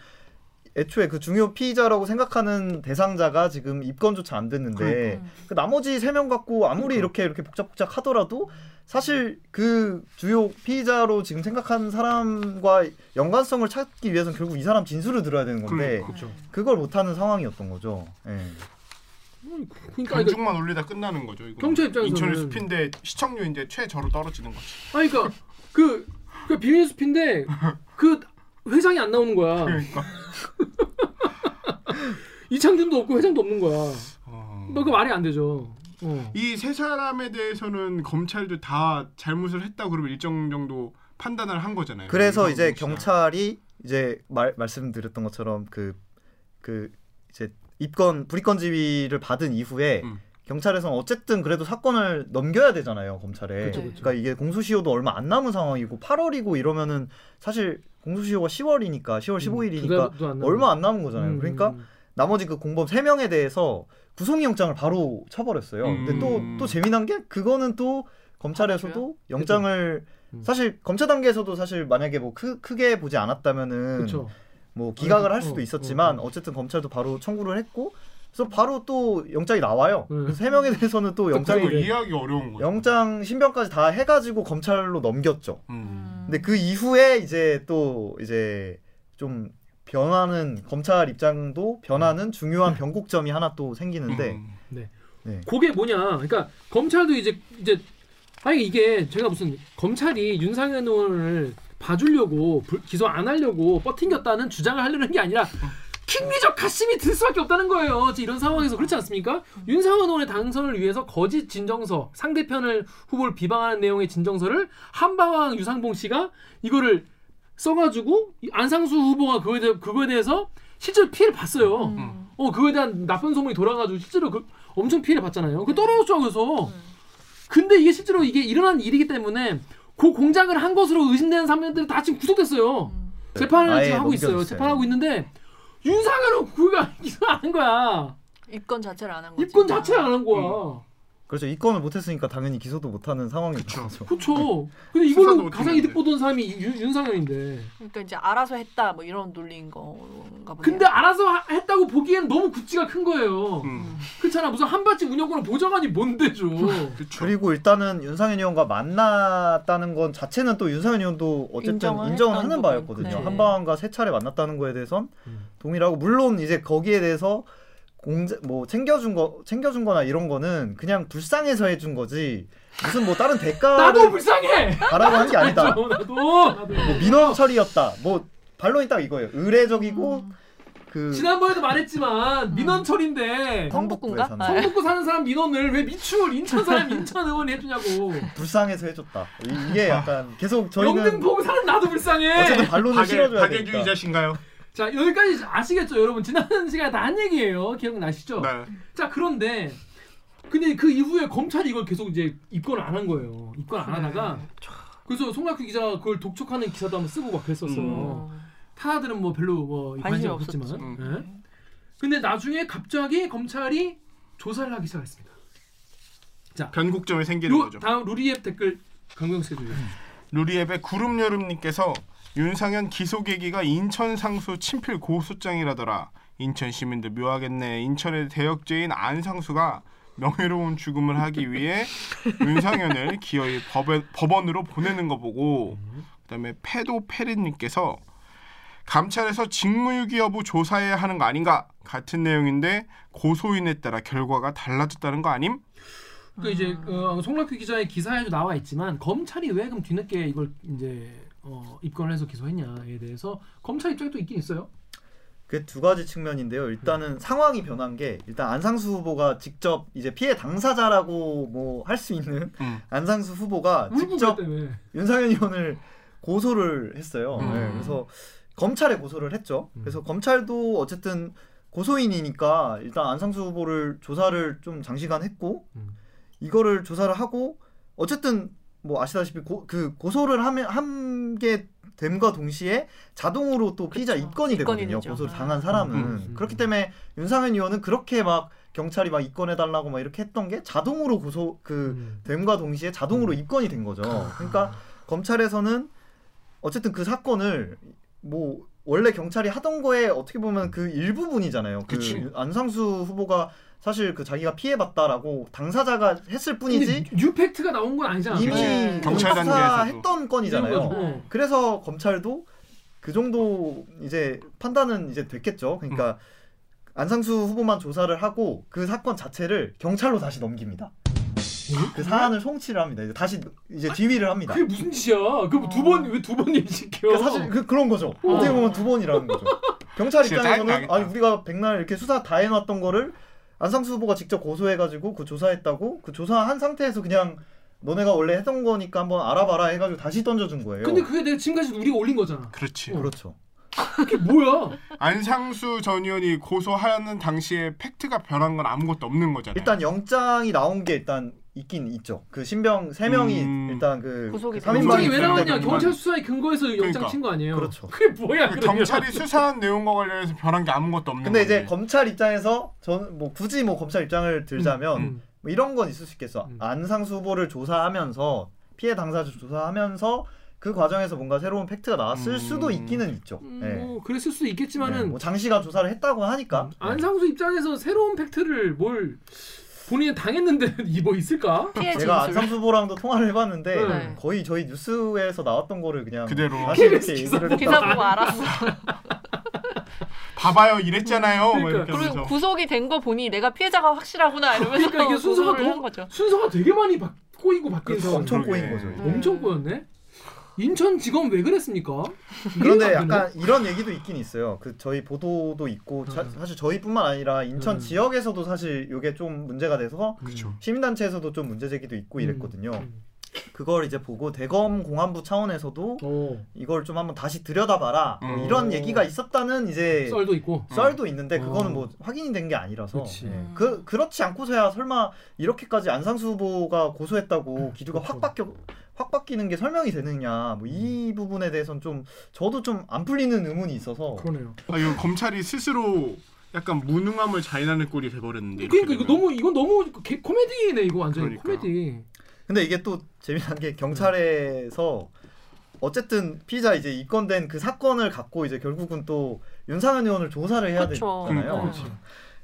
애초에 그 중요 피의자라고 생각하는 대상자가 지금 입건조차 안 됐는데 그러니까. 그 나머지 세 명 갖고 아무리 그러니까. 이렇게 이렇게 복잡복잡 하더라도 사실 그 주요 피의자로 지금 생각하는 사람과 연관성을 찾기 위해서는 결국 이 사람 진술을 들어야 되는 건데 그렇죠. 그걸 못하는 상황이었던 거죠. 예. 그러니까 반죽만 올리다 끝나는 거죠. 이거. 경찰 입장에서는- 인천의 숲인데 시청률 이제 최저로 떨어지는 거지. 아니 그러니까 그, 그 비밀 숲인데 그 회장이 안 나오는 거야. 그러니까. 이창준도 없고 회장도 없는 거야. 어. 뭐그 말이 안 되죠. 어. 이세 사람에 대해서는 검찰도 다 잘못을 했다 그러면 일정 정도 판단을 한 거잖아요. 그래서 이제. 경찰이 이제 말 말씀드렸던 것처럼 그그 이제 입건 불입건 지위를 받은 이후에 음. 경찰에서는 어쨌든 그래도 사건을 넘겨야 되잖아요 검찰에. 그쵸, 그쵸. 그러니까 이게 공소시효도 얼마 안 남은 상황이고 8월이고 이러면은 사실 공소시효가 10월이니까 10월 15일이니까 두 달도 안 얼마 안 남은 거잖아요. 음, 그러니까 음. 나머지 그 공범 3명에 대해서 구속영장을 바로 쳐버렸어요. 근데 또 음. 또 재미난 게 그거는 또 검찰에서도 영장을 음. 사실 검찰 단계에서도 사실 만약에 뭐 크, 크게 보지 않았다면은 그렇죠. 뭐 기각을 할 어, 수도 어, 있었지만 어. 어, 쨌든 검찰도 바로 청구를 했고 그래서 바로 또 영장이 나와요. 음. 세 명에 대해서는 또 그거 영장이 이해하기 어려운 거죠. 영장 신변까지 다 해가지고 검찰로 넘겼죠. 음. 근데 그 이후에 이제 또 이제 좀 변하는 검찰 입장도 변하는 중요한 변곡점이 하나 또 생기는데 음. 네. 그게 뭐냐? 그러니까 검찰도 이제 이제 아니 이게 제가 무슨 검찰이 윤상현 의원을 봐주려고 불- 기소 안 하려고 버팅겼다는 주장을 하려는 게 아니라 킹리적 가심이 들 수밖에 없다는 거예요. 이런 상황에서 그렇지 않습니까? 윤상현 의원의 당선을 위해서 거짓 진정서, 상대편을 후보를 비방하는 내용의 진정서를 한바왕 유상봉 씨가 이거를 써가지고 이 안상수 후보가 그거에, 대해, 그거에 대해서 실제로 피해를 봤어요. 음. 어 그거에 대한 나쁜 소문이 돌아가지고 실제로 그 엄청 피해를 봤잖아요. 그 떨어졌죠 그래서. 근데 이게 실제로 이게 일어난 일이기 때문에 그 공작을 한 것으로 의심되는 사람들이 다 지금 구속됐어요. 재판을 아예 지금 하고 있어요. 재판하고 있는데 윤상현은 그가 기소 안한 거야. 입건 자체를 안 한 거지. 입건 자체를 안 한 거야. 그렇죠 입건을 못했으니까 당연히 기소도 못하는 상황이죠. 그렇죠. 근데 이걸로 못 가장. 이득 보던 사람이 윤, 윤상현인데. 그러니까 이제 알아서 했다 뭐 이런 논리인 건가 보네요. 근데 알아서 하- 했다고 보기에는 너무 구찌가 큰 거예요. 음. 그렇잖아. 무슨 한밭집 운영권을 보장하니 뭔데 줘. 그렇죠. 그리고 일단은 윤상현 의원과 만났다는 건 자체는 또 윤상현 의원도 어쨌든 인정을 하는. 바였거든요. 네. 한방과 세 차례 만났다는 거에 대해선 음. 동의하고 물론 이제 거기에 대해서 공제 뭐 챙겨준 거 챙겨준거나 이런 거는 그냥 불쌍해서 해준 거지 무슨 뭐 다른 나도 대가를 불쌍해. 바라고 한 게 아니다. 나도 나도. 나도. 뭐 민원 처리였다. 뭐 반론이 딱 이거예요. 의례적이고 음. 그 지난번에도 말했지만 민원철인데 성북군가? 성북구에서는 아. 성북구 사는 사람 민원을 왜 미추홀 인천 사람 인천 의원이 해주냐고. 불쌍해서 해줬다. 이- 이게 약간 계속 저희는 영등포구 사는 나도 불쌍해. 어쨌든 반론을 실어줘야 되니까. 박애주의 자신가요? 자 여기까지 아시겠죠 여러분 지난 시간에 다 한 얘기예요 기억나시죠? 네. 자 그런데 근데 그 이후에 검찰이 이걸 계속 이제 입건을 안 한 거예요. 입건 안 하다가 그래서 송락규 기자가 그걸 독촉하는 기사도 한번 쓰고 막 그랬었어요. 음. 타들은 뭐 별로 뭐 관심이 관심이 없었지만. 음. 예. 근데 나중에 갑자기 검찰이 조사를 하기 시작했습니다. 변곡점이 생기는 요 거죠. 다음 루리앱 댓글 강병수 해주세요. 루리앱의 구름여름님께서 윤상현 기소 계기가 인천 상수 친필 고소장이라더라. 인천 시민들 묘하겠네. 인천의 대역죄인 안상수가 명예로운 죽음을 하기 위해 윤상현을 기어이 법에, 법원으로 보내는 거 보고 그다음에 페도페리님께서 감찰에서 직무유기 여부 조사해야 하는 거 아닌가 같은 내용인데 고소인에 따라 결과가 달라졌다는 거 아님? 그 이제 어, 송락규 기자의 기사에도 나와 있지만 검찰이 왜 그럼 뒤늦게 이걸 이제 어, 입건을 해서 기소했냐에 대해서 검찰 입장이 또 있긴 있어요. 그 두 가지 측면인데요. 일단은 상황이 변한 게 일단 안상수 후보가 직접 이제 피해 당사자라고 뭐 할 수 있는 음. 안상수 후보가 울고 직접. 윤상현 의원을 고소를 했어요. 음. 네, 그래서 검찰에 고소를 했죠. 음. 그래서 검찰도 어쨌든 고소인이니까 일단 안상수 후보를 조사를 좀 장시간 했고 음. 이거를 조사를 하고 어쨌든 뭐 아시다시피 고, 그 고소를 하면 함게 됨과 동시에 자동으로 또 피의자. 입건이 입건이 되거든요. 되죠. 고소를 아. 당한 사람은 음. 그렇기 때문에 윤상현 의원은 그렇게 막 경찰이 막 입건해 달라고 막 이렇게 했던 게 자동으로 고소 그 음. 됨과 동시에 자동으로 입건이 된 거죠. 그러니까 검찰에서는 어쨌든 그 사건을 뭐 원래 경찰이 하던 거에 어떻게 보면 그 일부분이잖아요. 그 그치. 안상수 후보가 사실 그 자기가 피해봤다라고 당사자가 했을 뿐이지 근데 뉴팩트가 나온 건 아니잖아. 이미 네. 경찰 경찰 단계에서도. 했던 건이잖아요. 어. 그래서 검찰도 그 정도 이제 판단은 이제 됐겠죠. 그러니까 음. 안상수 후보만 조사를 하고 그 사건 자체를 경찰로 다시 넘깁니다. 그 사안을 송치를 합니다. 이제 다시 이제 지휘를 합니다. 그게 무슨 짓이야? 그럼 두번 왜 두번 일시켜? 그러니까 사실 그, 그런 거죠. 어. 어떻게 보면 두 번이라는 거죠. 경찰 입장에서는. 아니 우리가 백날 이렇게 수사 다 해놨던 거를 안상수 후보가 직접 고소해가지고 그 조사했다고 그 조사한 상태에서 그냥 너네가 원래 했던 거니까 한번 알아봐라 해가지고 다시 던져준 거예요. 근데 그게 내가 지금까지 우리가 올린 거잖아. 그렇지. 그렇죠. 그게 뭐야? 안상수 전 의원이 고소하는 당시에 팩트가 변한 건 아무것도 없는 거잖아요. 일단 영장이 나온 게 일단 있긴 있죠. 그 신병 세 명이 음. 일단 그 구속이 그된 삼인방이 영장이 왜? 그만. 경찰 수사에 근거해서 영장 그러니까. 친 거 아니에요? 그렇죠. 그게 뭐야? 그 그러면? 경찰이 수사한 내용과 관련해서 변한 게 아무것도 없는 근데 이제 건데. 검찰 입장에서 저는 뭐 굳이 뭐 검찰 입장을 들자면 음. 뭐 이런 건 있을 수 있겠어. 음. 안상수 후보를 조사하면서 피해 당사자 조사하면서 그 과정에서 뭔가 새로운 팩트가 나왔을 음. 수도 있기는 있죠. 음, 네. 뭐 그랬을 수도 네, 있겠지만은 뭐 장시간 조사를 했다고 하니까 음, 안상수 입장에서 새로운 팩트를 뭘 본인은 당했는데 이뭐 있을까? 제가 후보랑도 통화를 해봤는데 네. 거의 저희 뉴스에서 나왔던 거를 그냥 그대로. 다시 이렇게 KBS 얘기를 기사. 보고 알았어. 봐봐요 이랬잖아요. 뭐 그러니까. 그리고. 구속이 된 거 보니 내가 피해자가 확실하구나 이러면서 그러니까 이게 순서가 거죠. 순서가 되게 많이 바, 꼬이고 바뀐 그렇죠. 상황. 엄청 그러게. 꼬인 거죠. 음. 엄청 꼬였네. 인천지검 왜 그랬습니까? 그런데. 약간 이런 얘기도 있긴 있어요. 그 저희 보도도 있고 자- 음. 사실 저희뿐만 아니라 인천 음. 지역에서도 사실 이게 좀 문제가 돼서 그렇죠. 시민단체에서도 좀 문제 제기도 있고 음. 이랬거든요. 음. 그걸 이제 보고 대검 공안부 차원에서도 어, 이걸 좀 한번 다시 들여다봐라 뭐 음. 이런 얘기가 있었다는 이제 썰도 있고. 썰도 있는데 그거는 어. 뭐 확인이 된 게 아니라서 그치. 예. 그 그렇지 않고서야 설마 이렇게까지 안상수 후보가 고소했다고 기류가 확 그렇죠. 바뀌어 확 바뀌는 게 설명이 되느냐 뭐 이 부분에 대해서는 좀 저도 좀 안 풀리는 의문이 있어서 그러네요. 아, 이거 검찰이 스스로 약간 무능함을 자인하는 꼴이 돼버렸는데. 그러니까 이거. 너무 이건 너무 개, 코미디네 이거 완전히 그러니까. 코미디. 근데 이게 또 재미난 게 경찰에서 어쨌든 피의자 이제 입건된 그 사건을 갖고 이제 결국은 또 윤상현 의원을 조사를 해야 그쵸. 되잖아요. 그렇지.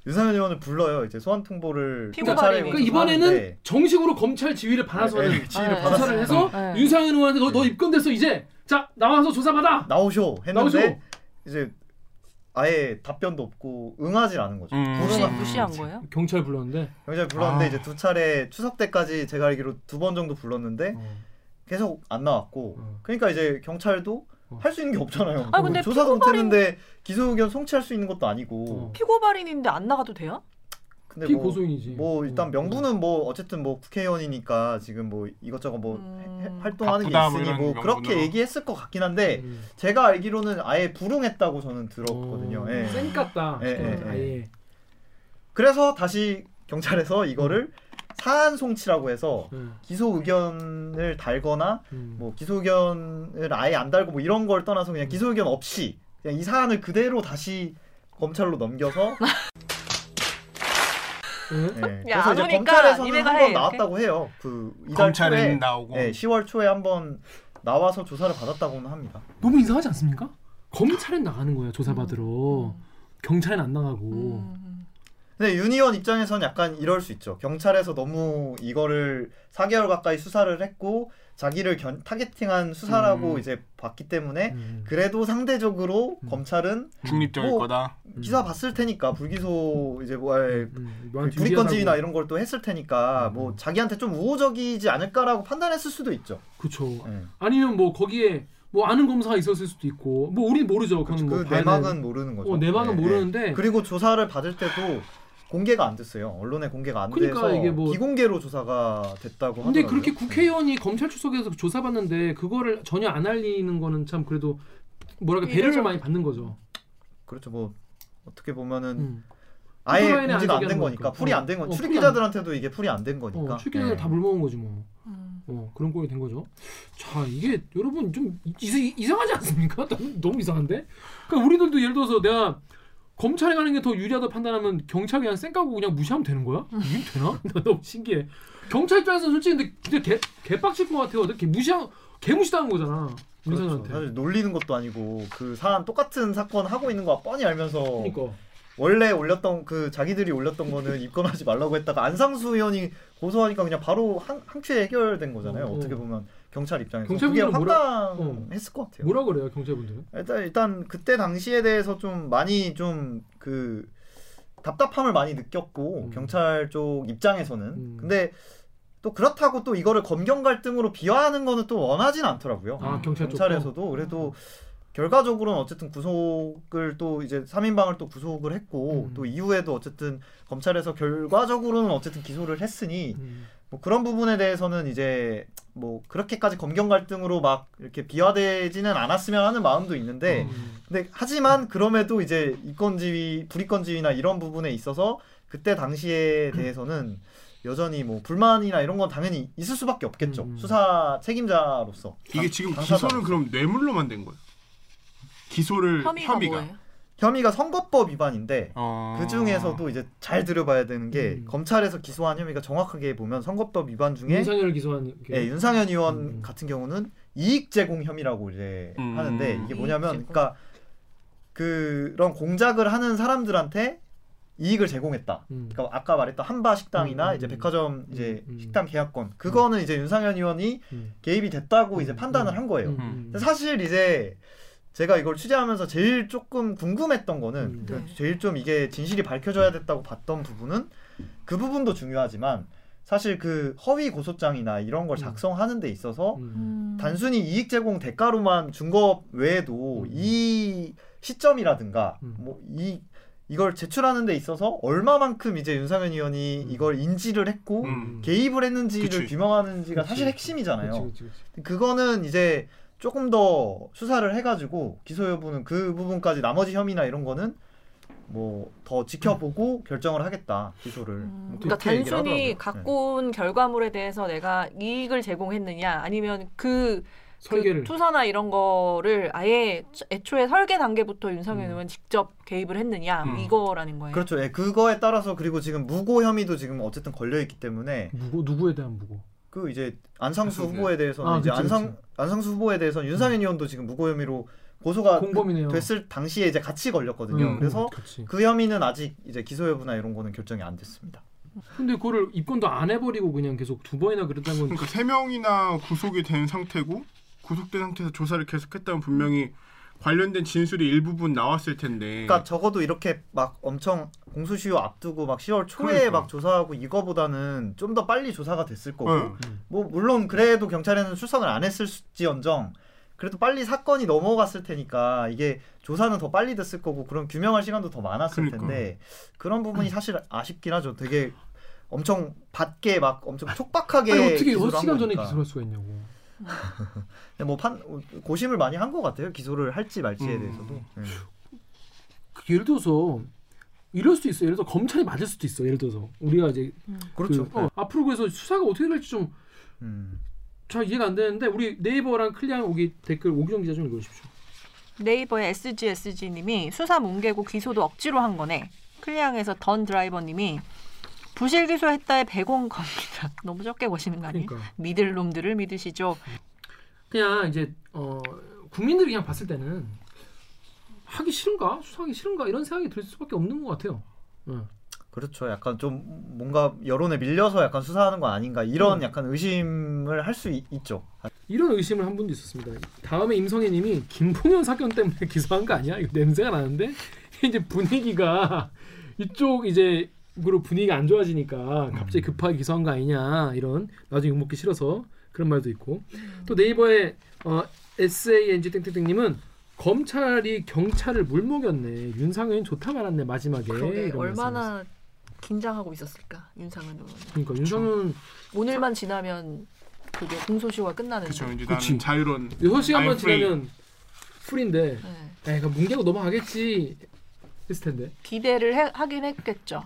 윤상현 의원을 불러요. 이제 소환 통보를 경찰에. 그러니까 이번에는 정식으로 검찰 지휘를 받아서는 네, 지휘를 네. 받았어요. 조사를 해서 네. 윤상현 의원한테 너, 너 입건됐어 이제 자 나와서 조사 받아. 나오쇼 했는데 나오쇼. 이제 아예 답변도 없고 응하지 않은 거죠. 음. 무시, 무시한 거예요? 경찰 불렀는데 경찰 불렀는데 아. 이제 두 차례 추석 때까지 제가 알기로 두 번 정도 불렀는데 어. 계속 안 나왔고 어. 그러니까 이제 경찰도 어. 할수 있는 게 없잖아요. 아, 근데 조사도 피고발인- 못했는데 기소 의견 송치할 수 있는 것도 아니고. 어. 피고 발인인데 안 나가도 돼요? 근데 뭐, 피고소인이지. 뭐 일단 어. 명분은 뭐 어쨌든 뭐 국회의원이니까 지금 뭐 이것저것 뭐 음. 해- 활동하는 게뭐 있으니 뭐 그렇게 명분으로. 얘기했을 것 같긴 한데 음. 제가 알기로는 아예 불응했다고 저는 들었거든요. 어, 예. 쌩 깠다. 예, 예, 예. 아예. 그래서 다시 경찰에서 이거를 사안 송치라고 해서 음. 기소 의견을 달거나 음. 뭐 기소 의견을 아예 안 달고 뭐 이런 걸 떠나서 그냥 기소 의견 없이 그냥 이 사안을 그대로 다시 검찰로 넘겨서 예? 예. 야, 그래서 안 이제 검찰에서는 한 해, 번 이렇게? 나왔다고 해요. 그 초에 나오고. 예, 10월 초에 한 번 나와서 조사를 받았다고는 합니다. 너무 이상하지 않습니까? 검찰엔 나가는 거야 조사 받으러. 음. 경찰엔 안 나가고. 음. 근데 윤희원 입장에서는 약간 이럴 수 있죠. 경찰에서 너무 이거를 4개월 가까이 수사를 했고 자기를 견, 타겟팅한 수사라고 음. 이제 봤기 때문에 음. 그래도 상대적으로 음. 검찰은 중립적일 뭐, 거다. 기사 봤을 테니까 불기소 이제 뭐 아예 음, 그 너한테 불이건 지위나 유리하다고. 이런 걸 또 했을 테니까 음. 뭐 자기한테 좀 우호적이지 않을까라고 판단했을 수도 있죠. 그쵸. 예. 아니면 뭐 거기에 뭐 아는 검사가 있었을 수도 있고 뭐 우리 모르죠. 그건 뭐그 봐야 내막은 모르는 거죠. 어, 내막은 예, 예. 모르는데 그리고 조사를 받을 때도 공개가 안 됐어요. 언론에 공개가 안 그러니까 돼서 이게 뭐- 비공개로 조사가 됐다고 근데 하더라고요. 그렇게 국회의원이 검찰 출석해서 조사받는데 그거를 전혀 안 알리는 거는 참 그래도 뭐랄까 배려를 많이 받는 거죠. 그렇죠. 뭐 어떻게 보면은 음. 아예 공지가 안안된 되게 거니까 풀이. 안 된 건 어, 출입기자들한테도 이게 풀이 안 된 거니까. 어, 출기자들 예. 다 물먹은 거지 뭐. 음. 어, 그런 꼴이 된 거죠. 자 이게 여러분 좀 이, 상하지 않습니까? 너무, 너무 이상한데? 그러니까 우리들도 예를 들어서 내가 검찰에 가는 게 더 유리하다 판단하면 경찰 그냥 쌩까고 그냥 무시하면 되는 거야? 이게 되나? 나 너무 신기해. 경찰 입장에서 솔직히 근데 진짜 개 개빡칠 것 같아요. 어떻게 무시한 개무시당한 거잖아. 그렇죠. 사실 놀리는 것도 아니고 그 사람 똑같은 사건 하고 있는 거 뻔히 알면서 그러니까. 원래 올렸던 그 자기들이 올렸던 거는 입건하지 말라고 했다가 안상수 의원이 고소하니까 그냥 바로 한 한 큐에 해결된 거잖아요. 어, 어. 어, 떻게 보면 경찰 입장에서 경찰분들은 그게 황당했을 것 같아요. 뭐라 그래요 경찰분들은? 일단 일단 그때 당시에 대해서 좀 많이 좀 그 답답함을 많이 느꼈고 음. 경찰 쪽 입장에서는 음. 근데 또 그렇다고 또 이거를 검경 갈등으로 비화하는 거는 또 원하진 않더라고요. 아 경찰 쪽. 경찰에서도 그래도 결과적으로는 어쨌든 구속을 또 이제 3인방을 또 구속을 했고 음. 또 이후에도 어쨌든 검찰에서 결과적으로는 어쨌든 기소를 했으니 음. 뭐 그런 부분에 대해서는 이제 뭐 그렇게까지 검경 갈등으로 막 이렇게 비화되지는 않았으면 하는 마음도 있는데 음. 근데 하지만 그럼에도 이제 이권지위 불이권지위나 이런 부분에 있어서 그때 당시에 대해서는 여전히 뭐 불만이나 이런 건 당연히 있을 수밖에 없겠죠 음. 수사 책임자로서 이게 당- 지금. 기소를 그럼 뇌물로만 된 거예요. 기소를 혐의가, 혐의가. 혐의가 선거법 위반인데 어... 그 중에서도 이제 잘 들여봐야 되는 게 음. 검찰에서 기소한 혐의가 정확하게 보면 선거법 위반 중에 윤상현을 기소한. 게- 예, 윤상현 의원 음. 같은 경우는 이익 제공 혐의라고 이제 음. 하는데 이게 뭐냐면. 그러니까 그런 공작을 하는 사람들한테 이익을 제공했다. 음. 그러니까 아까 말했던 한바 식당이나 음, 이제 음, 백화점 이제 음, 음. 식당 계약권 그거는 이제 윤상현 의원이 음. 개입이 됐다고 이제 음, 판단을 음, 한 거예요. 음. 사실 이제 제가 이걸 취재하면서 제일 조금 궁금했던 거는 음. 그 네. 제일 좀 이게 진실이 밝혀져야 됐다고 봤던 부분은 그 부분도 중요하지만 사실 그 허위 고소장이나 이런 걸 음. 작성하는 데 있어서 음. 음. 단순히 이익 제공 대가로만 준 것 외에도 음. 이 시점이라든가 음. 뭐이 이걸 제출하는 데 있어서 얼마만큼 이제 윤상현 의원이 음. 이걸 인지를 했고 음. 개입을 했는지를 그치. 규명하는지가. 사실 핵심이잖아요. 그치, 그치, 그치. 그거는 이제 조금 더 수사를 해가지고 기소 여부는 그 부분까지 나머지 혐의나 이런 거는 뭐 더 지켜보고 결정을 하겠다 기소를. 음, 뭐 그러니까 단순히. 네. 갖고 온 결과물에 대해서 내가 이익을 제공했느냐 아니면 그, 설계를. 그 투서나 이런 거를 아예 애초에 설계 단계부터 윤석열 음. 의원 직접 개입을 했느냐 음. 이거라는 거예요. 그렇죠. 예, 그거에 따라서 그리고 지금 무고 혐의도 지금 어쨌든 걸려 있기 때문에 누구 누구에 대한 무고? 그 이제 안상수. 후보에 대해서는 아, 이제 그치, 안상 그치. 안상수 후보에 대해서는 윤상현 의원도 지금 무고 혐의로 고소가 공범이네요. 됐을 당시에 이제 같이 걸렸거든요. 음, 그래서 그치. 그 혐의는 아직 이제 기소 여부나 이런 거는 결정이 안 됐습니다. 근데 그거를 입건도 안 해버리고 그냥 계속 두 번이나 그랬다는 건 그러니까 세 명이나 구속이 된 상태고 구속된 상태에서 조사를 계속했다면 분명히 관련된 진술이 일부분 나왔을 텐데. 그러니까 적어도 이렇게 막 엄청 공소시효 앞두고 막 10월 초에 그러니까. 막 조사하고 이거보다는 좀 더 빨리 조사가 됐을 거고 응. 뭐 물론 그래도 경찰에는 출석을 안 했을지언정 그래도 빨리 사건이 넘어갔을 테니까 이게 조사는 더 빨리 됐을 거고 그런 규명할 시간도 더 많았을 그러니까. 텐데 그런 부분이 사실 아쉽긴 하죠. 되게 엄청 받게 막 엄청 촉박하게 아니 어떻게 시간 전에. 기소할 수가 있냐고. 뭐 판 고심을 많이 한 것 같아요. 기소를 할지 말지에 음. 대해서도. 네. 그 예를 들어서 이럴 수도 있어. 예를 들어 검찰이 맞을 수도 있어. 예를 들어서 우리가 이제 그렇죠. 그, 어, 앞으로 그래서 수사가 어떻게 될지 좀잘 음. 이해가 안 되는데 우리 네이버랑 클리앙 오기 댓글 오기정 기자 좀 읽어주십시오. 네이버의 SGSG님이 수사 뭉개고 기소도 억지로 한 거네. 클리앙에서 던 드라이버님이 부실 기소했다에 100원 겁니다. 너무 적게 거시는 거 아니에요? 그러니까 믿을 놈들을 믿으시죠. 그냥 이제 어, 국민들이 그냥 봤을 때는 하기 싫은가 수사하기 싫은가 이런 생각이 들 수밖에 없는 것 같아요. 응. 그렇죠. 약간 좀 뭔가 여론에 밀려서 약간 수사하는 거 아닌가 이런 음. 약간 의심을 할 수 있죠. 이런 의심을 한 분도 있었습니다. 다음에 임성애님이 김봉현 사건 때문에 기소한 거 아니야? 이거 냄새가 나는데 이제 분위기가 이쪽 이제 그룹 분위기가 안 좋아지니까 갑자기 급하게 기소한 거 아니냐 이런 나중에 욕 먹기 싫어서 그런 말도 있고 또 네이버에 어, SANG 땡땡땡님은 검찰이 경찰을 물먹였네 윤상현 좋다 말았네 마지막에 그러게 얼마나 긴장하고 있었을까 윤상은 의원. 그러니까 윤상현 오늘만 지나면 그게 공소시효가 끝나는데. 그렇죠. 이제. 나는 자유로운 6시간만 I'm free. 지나면 풀인데 네. 에이 그 뭉개고 넘어가겠지 했을 텐데 기대를 해, 하긴 했겠죠.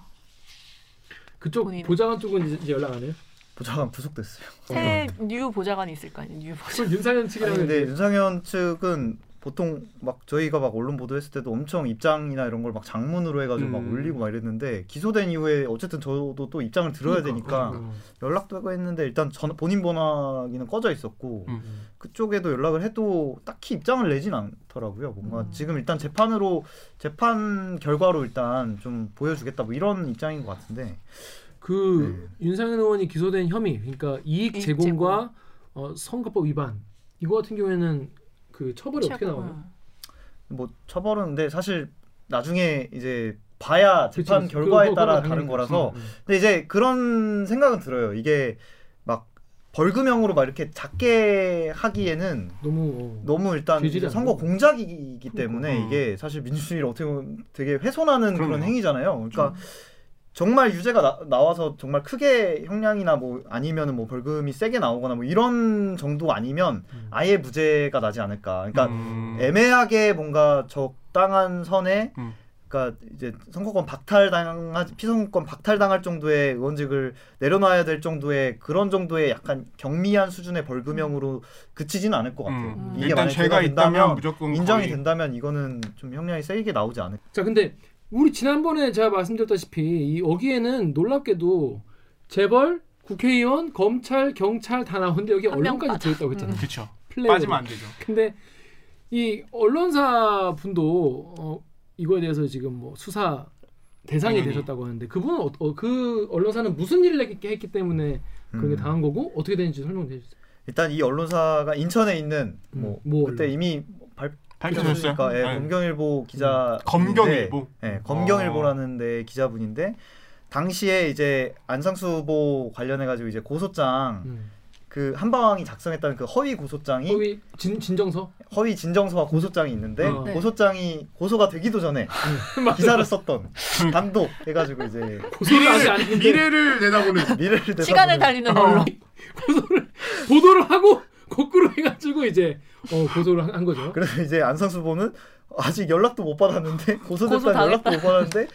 그쪽 본인은. 보좌관 쪽은 이제, 이제 연락 안 해요? 보좌관 구속됐어요. 새 new 보좌관이 있을 거 아니에요. new 보좌관. 윤상현 측이라면 근데 윤상현 측은 보통 막 저희가 막 언론 보도했을 때도 엄청 입장이나 이런 걸 막 장문으로 해가지고 막 음. 올리고 막 이랬는데 기소된 이후에 어쨌든 저도 또 입장을 들어야 되니까 어. 연락도 하고 했는데 일단 전, 본인 전화기는 꺼져 있었고 음. 그쪽에도 연락을 해도 딱히 입장을 내진 않더라고요. 뭔가 음. 지금 일단 재판으로 재판 결과로 일단 좀 보여주겠다 뭐 이런 입장인 것 같은데 그 윤상현 의원이 기소된 혐의, 그러니까 이익 이익 제공과 어, 선거법 위반 이거 같은 경우에는 그 처벌이 어떻게. 나와요? 뭐 처벌은 근데 사실 나중에 이제 봐야 그치, 재판 그치. 결과에 그거- 따라 다른 거라서 그렇지. 음. 근데 이제 그런 생각은 들어요. 이게 막 벌금형으로 막 이렇게 작게 하기에는 너무 어, 너무 일단 선거 나고. 공작이기 때문에 그러니까. 이게 사실 민주주의를 어떻게 보면 되게 훼손하는 그런 그럼요. 행위잖아요. 그러니까 정말 유죄가 나, 나와서 정말 크게 형량이나 뭐 아니면은 뭐 벌금이 세게 나오거나 뭐 이런 정도 아니면 음. 아예 무죄가 나지 않을까. 그러니까 음. 애매하게 뭔가 적당한 선에 음. 그러니까 이제 선거권 박탈당하 피선거권 박탈당할 정도의 의원직을 내려놔야 될 정도의 그런 정도의 약간 경미한 수준의 벌금형으로 그치지는 않을 것 같아요. 음. 이게 일단 만약 죄가 있다면 무조건 인정이 거의- 된다면 이거는 좀 형량이 세게 나오지 않을까. 자, 근데 우리 지난번에 제가 말씀드렸다시피 이 여기에는 놀랍게도 재벌, 국회의원, 검찰, 경찰 다 나오는데 여기 언론까지. 들어있다고 했잖아요. 그렇죠. 플레이어로. 빠지면 안 되죠. 근데 이 언론사 분도 어, 이거에 대해서 지금 뭐 수사 대상이 당연히. 되셨다고 하는데 그분은 어, 어, 그 언론사는 무슨 일을 했기, 했기 때문에 그런 게 음. 당한 거고 어떻게 되는지 설명해 주세요. 일단 이 언론사가 인천에 있는 음, 뭐뭐 그때 언론? 이미 발 밝혀졌어요. 예, 네. 검경일보 기자 검경일보. 예, 검경일보라는 데 기자분인데 당시에 이제 안상수 후보 관련해 가지고 이제 고소장 음. 그 한방이 작성했다는 그 허위 고소장이 허위, 허위 진, 진정서 진정서와 고소장이 있는데 어. 네. 고소장이 고소가 되기도 전에 기사를 썼던 단독 해가지고 이제 했는데 미래를 내다보는 미래를 대서 시간을 달리는 어. 언론. 고소를 보도를 하고 거꾸로 해가지고 이제 어, 고소를 한, 한 거죠. 그래서 이제 안상수 후보는 아직 연락도 못 받았는데 고소 고소됐다는 연락도. 못 받았는데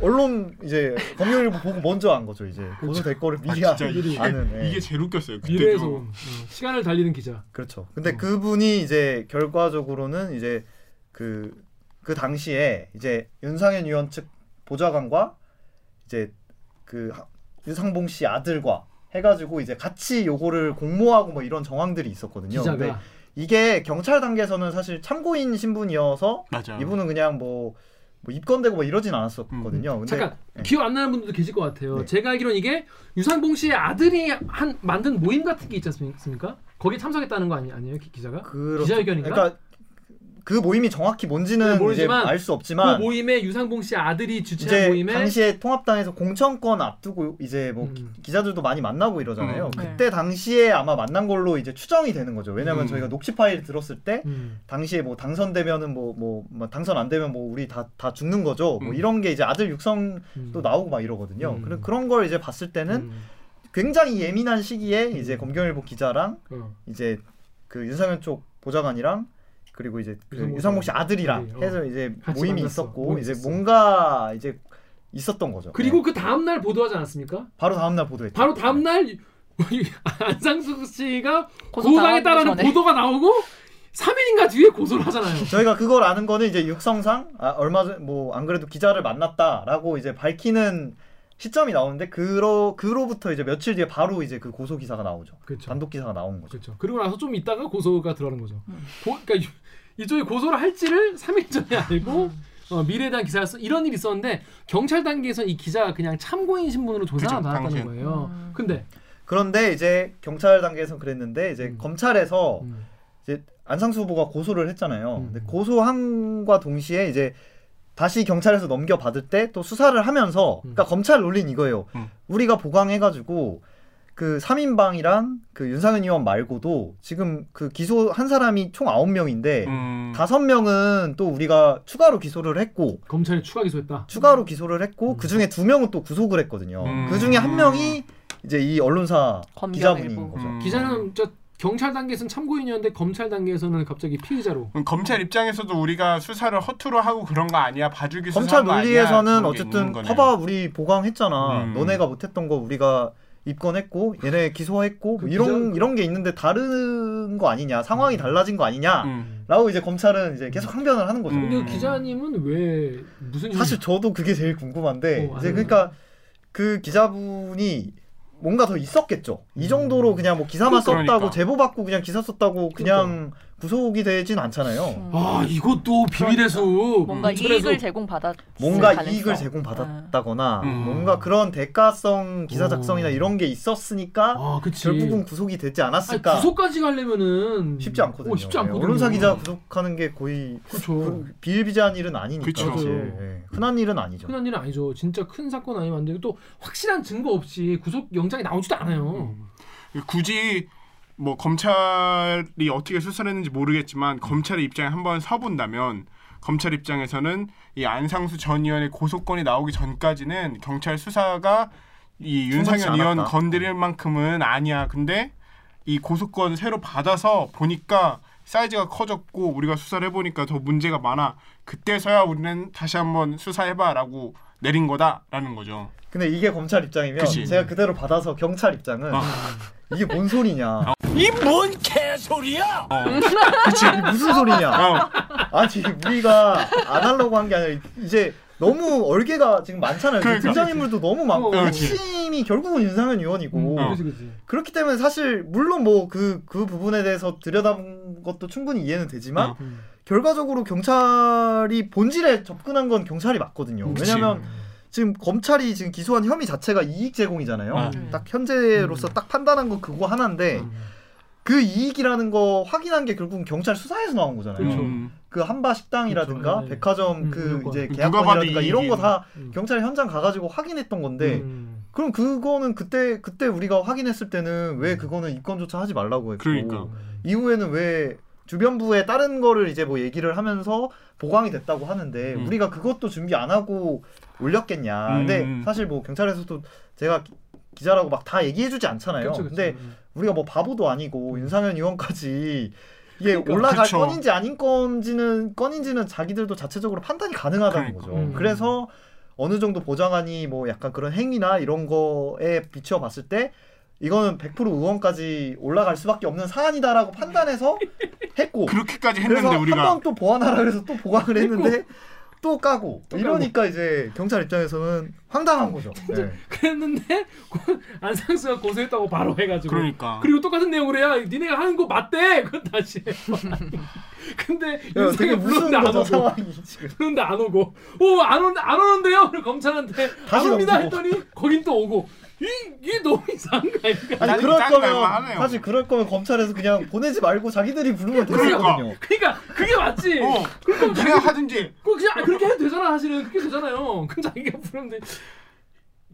언론 이제 검경일보 보고 먼저 안 거죠 이제 고소될 거를 미리 아, 아, 진짜 미리. 아는 예. 이게 제일 웃겼어요. 미래에서 어, 시간을 달리는 기자. 그렇죠. 근데 어. 그분이 이제 결과적으로는 이제 그, 그 당시에 이제 윤상현 의원 측 보좌관과 이제 그 하- 유상봉 씨 아들과 해가지고 이제 같이 요거를 공모하고 뭐 이런 정황들이 있었거든요. 기자가 이게 경찰 단계에서는 사실 참고인 신분이어서 맞아. 이분은 그냥 뭐, 뭐 입건되고 뭐 이러진 않았었거든요. 근데 잠깐 네. 기억 안 나는 분들도 계실 것 같아요. 네. 제가 알기로는 이게 유상봉 씨의 아들이 한 만든 모임 같은 게 있지 않습니까? 거기에 참석했다는 거 아니, 아니에요 기- 기자가? 그렇죠. 기자회견인가? 그러니까 그 모임이 정확히 뭔지는 네, 모르지만 이제 알수그 없지만 모임에 유상봉 씨 아들이 주최한 이제 모임에 당시에 통합당에서 공천권 앞두고 이제 뭐 음. 기, 자들도 많이 만나고 이러잖아요. 음. 그때 당시에 아마 만난 걸로 이제 추정이 되는 거죠. 왜냐면 음. 저희가 녹취 파일 들었을 때 음. 당시에 뭐 당선되면은 뭐뭐 당선 안 되면 뭐 우리 다 다 죽는 거죠. 뭐 음. 이런 게 이제 아들 육성도 음. 나오고 막 이러거든요. 음. 그런 그런 걸 이제 봤을 때는 음. 굉장히 예민한 시기에 이제 검경일보 기자랑 어. 이제 그 윤상현 쪽 보좌관이랑 그리고 이제 그 유상봉 씨 아들이랑 아들이, 어. 해서 이제 모임이 만났어. 있었고 모임이 이제 있었어. 뭔가 이제 있었던 거죠. 그리고 네. 그 다음 날 보도하지 않았습니까? 바로 다음 날 보도했죠. 바로 다음 날 안상수 씨가 고소 고소당했다라는 전에. 보도가 나오고 3일인가 뒤에 고소를 하잖아요. 저희가 그걸 아는 거는 이제 육성상 아, 얼마 전 뭐 안 그래도 기자를 만났다라고 이제 밝히는 시점이 나오는데 그로 그로부터 이제 며칠 뒤에 바로 이제 그 고소 기사가 나오죠. 그렇죠. 단독 기사가 나오는 거죠. 그렇죠. 그리고 나서 좀 있다가 고소가 들어가는 거죠. 음. 보, 그러니까 이- 이쪽이 고소를 할지를 3일 전에 알고 어, 미래에 대한 기사를 써 이런 일이 있었는데 경찰 단계에서 이 기자가 그냥 참고인 신분으로 조사를 받았다는. 거예요. 음. 근데 그런데 이제 경찰 단계에서 그랬는데 이제 음. 검찰에서 음, 이제 안상수 후보가 고소를 했잖아요. 음. 근데 고소함과 동시에 이제 다시 경찰에서 넘겨받을 때 또 수사를 하면서 음. 그러니까 검찰 논리는 이거예요. 음. 우리가 보강해가지고 그 3인방이랑 그 윤상현 의원 말고도 지금 그 기소 한 사람이 총 9명인데 음. 다섯 명은 또 우리가 추가로 기소를 했고 검찰이 추가 기소했다. 추가로 기소를 했고 음. 그 중에 두 명은 또 구속을 했거든요. 음. 그 중에 한 명이 이제 이 언론사. 기자분인 거죠. 음. 기자는 저 경찰 단계에서는 참고인이었는데 검찰 단계에서는 갑자기 피의자로. 그럼 검찰 입장에서도 우리가 수사를 허투루 하고 그런 거 아니야? 봐주기 검찰? 논리에서는 어쨌든. 봐봐 우리 보강했잖아. 음. 너네가 못했던 거 우리가 입건했고 얘네 기소했고 그 뭐 이런 기자- 이런 게 있는데 다른 거 아니냐 상황이 달라진 거 아니냐라고 음. 이제 검찰은 이제 계속 항변을 하는 거죠. 음. 근데 그 기자님은 왜 무슨 사실 저도 그게 제일 궁금한데 어, 이제. 그러니까 그 기자분이 뭔가 더 있었겠죠. 이 음. 정도로 그냥 뭐 기사만 썼다고 그러니까. 제보 받고 그냥 기사 썼다고 그냥 구속이 되진 않잖아요. 음. 아 이것도 비밀의 숲 뭔가 검찰에서 이익을 제공받았 뭔가 가능성. 이익을 제공받았다거나 음. 뭔가 그런 대가성 기사 작성이나 어. 이런 게 있었으니까 아 그치 결국은 구속이 되지 아니, 않았을까 구속까지 가려면은 쉽지 않거든요. 어, 쉽지 예, 않거든요 언론사 기자 구속하는 게 거의 그 비일비재한 일은 아니니까 그쵸. 사실. 예, 흔한 일은 아니죠. 흔한 일은 아니죠 진짜 큰 사건 아니면 안 되고 또 확실한 증거 없이 구속 영장이 나오지도 않아요 굳이 뭐 검찰이 어떻게 수사를 했는지 모르겠지만 검찰의 입장에 한번 서본다면 검찰 입장에서는 이 안상수 전 의원의 고소건이 나오기 전까지는 경찰 수사가 이 윤상현 의원. 건드릴 만큼은 아니야. 근데 이 고소건 새로 받아서 보니까 사이즈가 커졌고 우리가 수사를 해보니까 더 문제가 많아. 그때서야 우리는 다시 한번 수사해봐라고 내린 거다라는 거죠. 근데 이게 검찰 입장이면 그치. 제가 그대로 받아서 경찰 입장은 어. 이게 뭔 소리냐? 어. 이게 무슨 소리냐? 어. 아니 우리가 안 하려고 한 게 아니라 이제 너무 얼개가 지금 많잖아요. 그러니까. 등장인물도 너무 많고 어. 핵심이 결국은 윤상현 의원이고 음, 어. 그렇기 때문에 사실 물론 뭐 그그 부분에 대해서 들여다본 것도 충분히 이해는 되지만 어. 음. 결과적으로 경찰이 본질에 접근한 건 경찰이 맞거든요. 그치. 왜냐하면 지금 검찰이 지금 기소한 혐의 자체가 이익 제공이잖아요. 어. 딱 현재로서 음. 딱 판단한 건 그거 하나인데 음. 그 이익이라는 거 확인한 게 결국은 경찰 수사에서 나온 거잖아요. 그렇죠. 음. 그 한바 식당이라든가 그렇죠. 네. 백화점 음, 그. 이제 계약건이라든가 이런 거 이익이- 다 음. 경찰 현장 가가지고 확인했던 건데 음. 그럼 그거는 그때 그때 우리가 확인했을 때는 왜 그거는 입건조차 하지 말라고 했고 그러니까. 이후에는 왜 주변부에 다른 거를 이제 뭐 얘기를 하면서 보강이 됐다고 하는데 음. 우리가 그것도 준비 안 하고 올렸겠냐. 근데 음. 사실 뭐 경찰에서도 제가 기- 기자라고 막 다 얘기해주지 않잖아요. 그쵸, 그쵸. 근데 음. 우리가 뭐 바보도 아니고 윤상현 의원까지 이게 그러니까. 올라갈 그쵸. 건인지 아닌 건지는 건인지는 자기들도 자체적으로 판단이 가능하다는 그러니까. 거죠. 음. 그래서 어느 정도 보장안이 뭐 약간 그런 행위나 이런 거에 비추어 봤을 때 이거는 100% 의원까지 올라갈 수밖에 없는 사안이다라고 판단해서 했고 그렇게까지 그래서 했는데 우리가 한 번 또 보완하라 그래서 또 보강을 했는데 또 까고 또 까고. 이러니까 이제 경찰 입장에서는 황당한 거죠. 네. 그랬는데 고- 안상수가 고소했다고 바로 해가지고 그러니까 그리고 똑같은 내용으로 해야 니네가 하는 거 맞대 그건 다시 해 근데 야, 되게 불렀는데 안 오고. 그런데 안 오고 오안 안 오는데요 검찰한테 안 다시 옵니다 넘기고. 했더니 거긴 또 오고 이 이게 너무 이상한 거 아닙니까 아니 그럴 거면. 사실 그럴 거면 검찰에서 그냥 보내지 말고 자기들이 부르면 그러니까. 됐거든요. 그러니까 그게 맞지 어 그럼 그냥 하든지 그 그냥 그렇게 해도 되잖아 사실은 그렇게 되잖아요 그럼 자기가 부르는데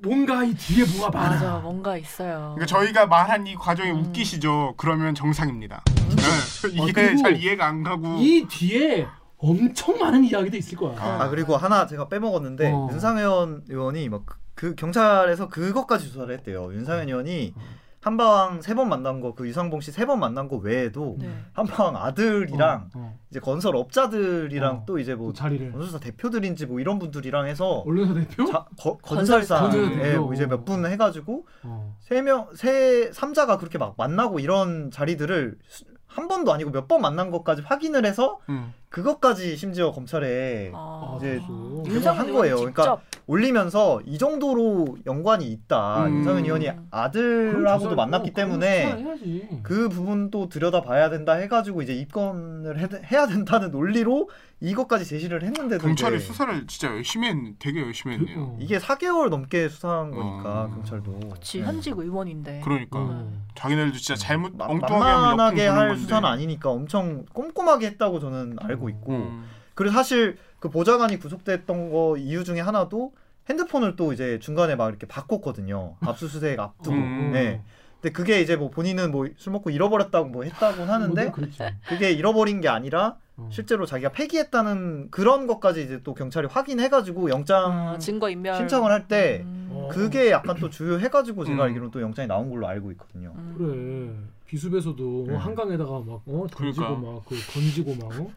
뭔가 이 뒤에 뭐가 많아 맞아 뭔가 있어요. 그러니까 저희가 말한 이 과정이 음. 웃기시죠. 그러면 정상입니다. 네. 이게 그리고 잘 이해가 안 가고 이 뒤에 엄청 많은 이야기도 있을 거야 아. 아 그리고 하나 제가 빼먹었는데 어. 윤상현 의원이 막 그 경찰에서 그것까지 조사를 했대요. 윤상현 의원이 한방 세번 만난 거 그 유상봉 씨 세 번 만난 거 외에도 네. 한방 아들이랑 어, 어. 이제 건설 업자들이랑 어. 또 이제 그뭐 자리를 건설사 대표들인지 뭐 이런 분들이랑 해서 언론사 대표 자, 거, 건설사 건설사 예, 대표. 뭐 이제 몇 분 해가지고 어. 세 명, 세 삼자가 그렇게 막 만나고 이런 자리들을 수- 한 번도 아니고 몇 번 만난 것까지 확인을 해서 음. 그것까지 심지어 검찰에 아, 이제 아, 윤석열 한 의원이 거예요. 직접 그러니까 올리면서 이 정도로 연관이 있다. 음. 윤석열 의원이 아들하고도 만났기 때문에. 그 부분도 들여다봐야 된다 해가지고 이제 입건을 해, 해야 된다는 논리로 이것까지 제시를 했는데도 이제 수사를 진짜 열심히 했, 되게 열심히 했네요. 어. 이게 4개월 넘게 수사한 거니까 어. 경찰도 그치 네. 현직 의원인데. 그러니까 음. 자기네들도 진짜 잘못 마- 엉뚱하게 하면 부는 할. 수사는 아니니까 엄청 꼼꼼하게 했다고 저는 알고 있고 음. 그리고 사실 그 보좌관이 구속됐던 거 이유 중에 하나도 핸드폰을 또 이제 중간에 막 이렇게 바꿨거든요 압수수색 앞두고 음. 네. 근데 그게 이제 뭐 본인은 뭐 술 먹고 잃어버렸다고 뭐 했다고는 하는데 뭐 그렇지. 그게 잃어버린 게 아니라 어. 실제로 자기가 폐기했다는 그런 것까지 이제 또 경찰이 확인해가지고 영장 아, 증거 인멸 신청을 할 때 음. 어. 그게 약간 또 주요해가지고 제가 음. 알기로는 또 영장이 나온 걸로 알고 있거든요. 음. 그래 비숲에서도 네. 한강에다가 막 어, 던지고 그러니까. 막그 던지고 막 어?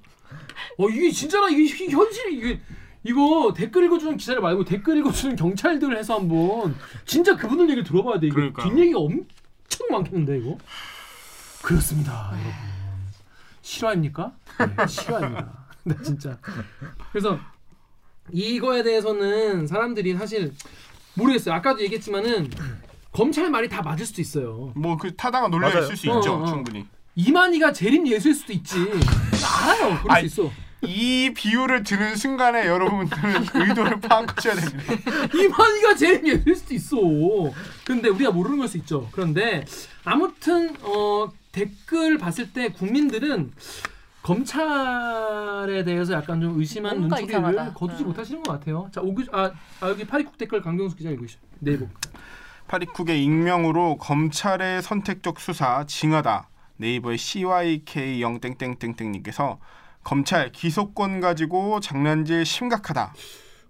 어 이게 진짜나 이게 히- 현실이 이게 이거 댓글 읽어주는 기자를 말고 댓글 읽어주는 경찰들 해서 한번 진짜 그분들 얘기 들어봐야 돼. 이게 그러니까요. 뒷얘기가 엄청 많겠는데 이거. 그렇습니다, 여러분. 실화입니까? 네, 실화입니다. 네, 진짜. 그래서 이거에 대해서는 사람들이 사실 모르겠어요. 아까도 얘기했지만은 검찰 말이 다 맞을 수도 있어요. 뭐 그 타다가 놀려 맞아요. 있을 수 어, 있죠 어, 어. 충분히. 이만희가 재림 예수일 수도 있지. 알아요. 그럴 아니, 수 있어. 이 비유를 들은 순간에 여러분들은 의도를 파악하셔야 됩니다. 이만희가 재림 예수일 수도 있어. 근데 우리가 모르는 걸 수 있죠. 그런데 아무튼 어, 댓글 봤을 때 국민들은 검찰에 대해서 약간 좀 의심한 눈초리를 이상하다. 거두지 음. 못하시는 것 같아요. 자, 오규 아, 아 여기 파리국 댓글 강경수 기자 읽으시죠. 네이버. 파리쿡의 익명으로 검찰의 선택적 수사 징하다. 네이버의 CYK 0 땡땡땡땡님께서 검찰 기소권 가지고 장난질 심각하다.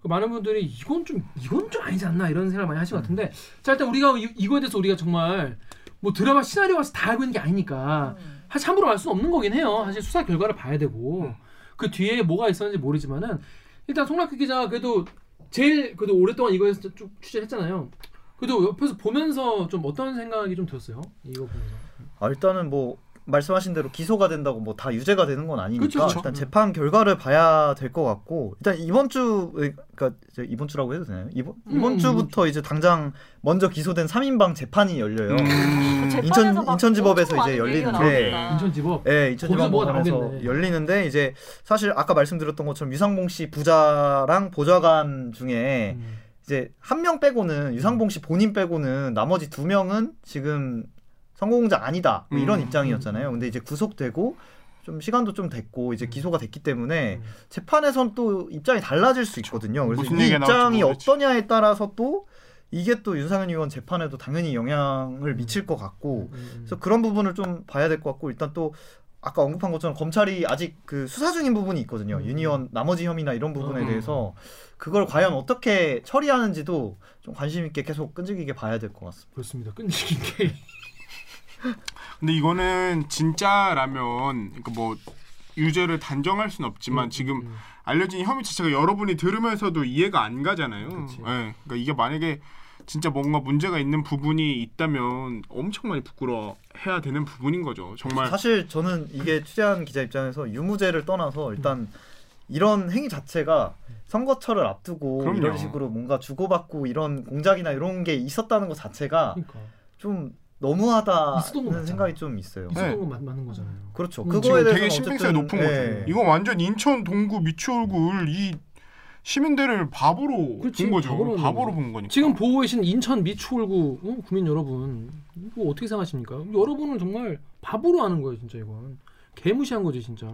그 많은 분들이 이건 좀 이건 좀 아니지 않나 이런 생각 많이 하신 것 같은데 자 일단 우리가 이, 이거에 대해서 우리가 정말 뭐 드라마 시나리오 가서 다 알고 있는 게 아니니까 사실 함부로 알 수는 없는 거긴 해요. 사실 수사 결과를 봐야 되고 그 뒤에 뭐가 있었는지 모르지만은 일단 송락규 기자가 그래도 제일 그래도 오랫동안 이거에서 쭉 취재했잖아요. 그래도 옆에서 보면서 좀 어떤 생각이 좀 들었어요? 이거 보면서. 아, 일단은 뭐 말씀하신 대로 기소가 된다고 뭐 다 유죄가 되는 건 아니니까 그쵸, 그쵸. 일단 재판 결과를 봐야 될 것 같고 일단 이번 주 그러니까 이번 주라고 해도 되나요? 이번 이번 음, 주부터 이제 당장 먼저 기소된 3인방 재판이 열려요. 음. 인천 인천지법에서 이제 열리는데. 인천지법 예, 거기서 인천지법 뭐가 법원에서 나오겠네. 열리는데 이제 사실 아까 말씀드렸던 것처럼 유상봉 씨 부자랑 보좌관 중에 음. 이제 한 명 빼고는 유상봉 씨 본인 빼고는 나머지 두 명은 지금 선거공작 아니다 뭐 이런 음, 입장이었잖아요. 근데 이제 구속되고 좀 시간도 좀 됐고 이제 음. 기소가 됐기 때문에 음. 재판에선 또 입장이 달라질 수 있거든요. 그래서 이 입장이. 어떠냐에 따라서 또 이게 또 윤상현 의원 재판에도 당연히 영향을 미칠 것 같고 음. 그래서 그런 부분을 좀 봐야 될 것 같고 일단 또 아까 언급한 것처럼 검찰이 아직 그 수사 중인 부분이 있거든요. 음. 유니언 나머지 혐의나 이런 부분에 음. 대해서 그걸 과연 어떻게 처리하는지도 좀 관심 있게 계속 끈질기게 봐야 될 것 같습니다. 그렇습니다 끈질기게 근데 이거는 진짜라면 그러니까 뭐 유죄를 단정할 수는 없지만 음, 지금 음. 알려진 혐의 자체가 여러분이 들으면서도 이해가 안 가잖아요. 예. 그러니까 이게 만약에 진짜 뭔가 문제가 있는 부분이 있다면 엄청 많이 부끄러워해야 되는 부분인 거죠. 정말 사실 저는 이게 취재한 기자 입장에서 유무죄를 떠나서 일단 이런 행위 자체가 선거철을 앞두고 그럼요. 이런 식으로 뭔가 주고받고 이런 공작이나 이런 게 있었다는 것 자체가 그러니까 좀 너무하다는. 생각이 좀 있어요. 있었던 네. 건 맞, 맞는 거잖아요. 그렇죠. 음, 그거에 대해서 되게 심평수가 높은 거죠. 이거 완전 인천 동구 미추홀굴 이 시민들을 바보로 그치, 본 거죠. 바보로 바보로, 본본 거니까. 지금 보고 계신 인천 미추홀구 어? 국민 여러분 이거 어떻게 생각하십니까? 여러분은 정말 바보로 하는 거예요, 진짜 이건 개무시한 거지 진짜.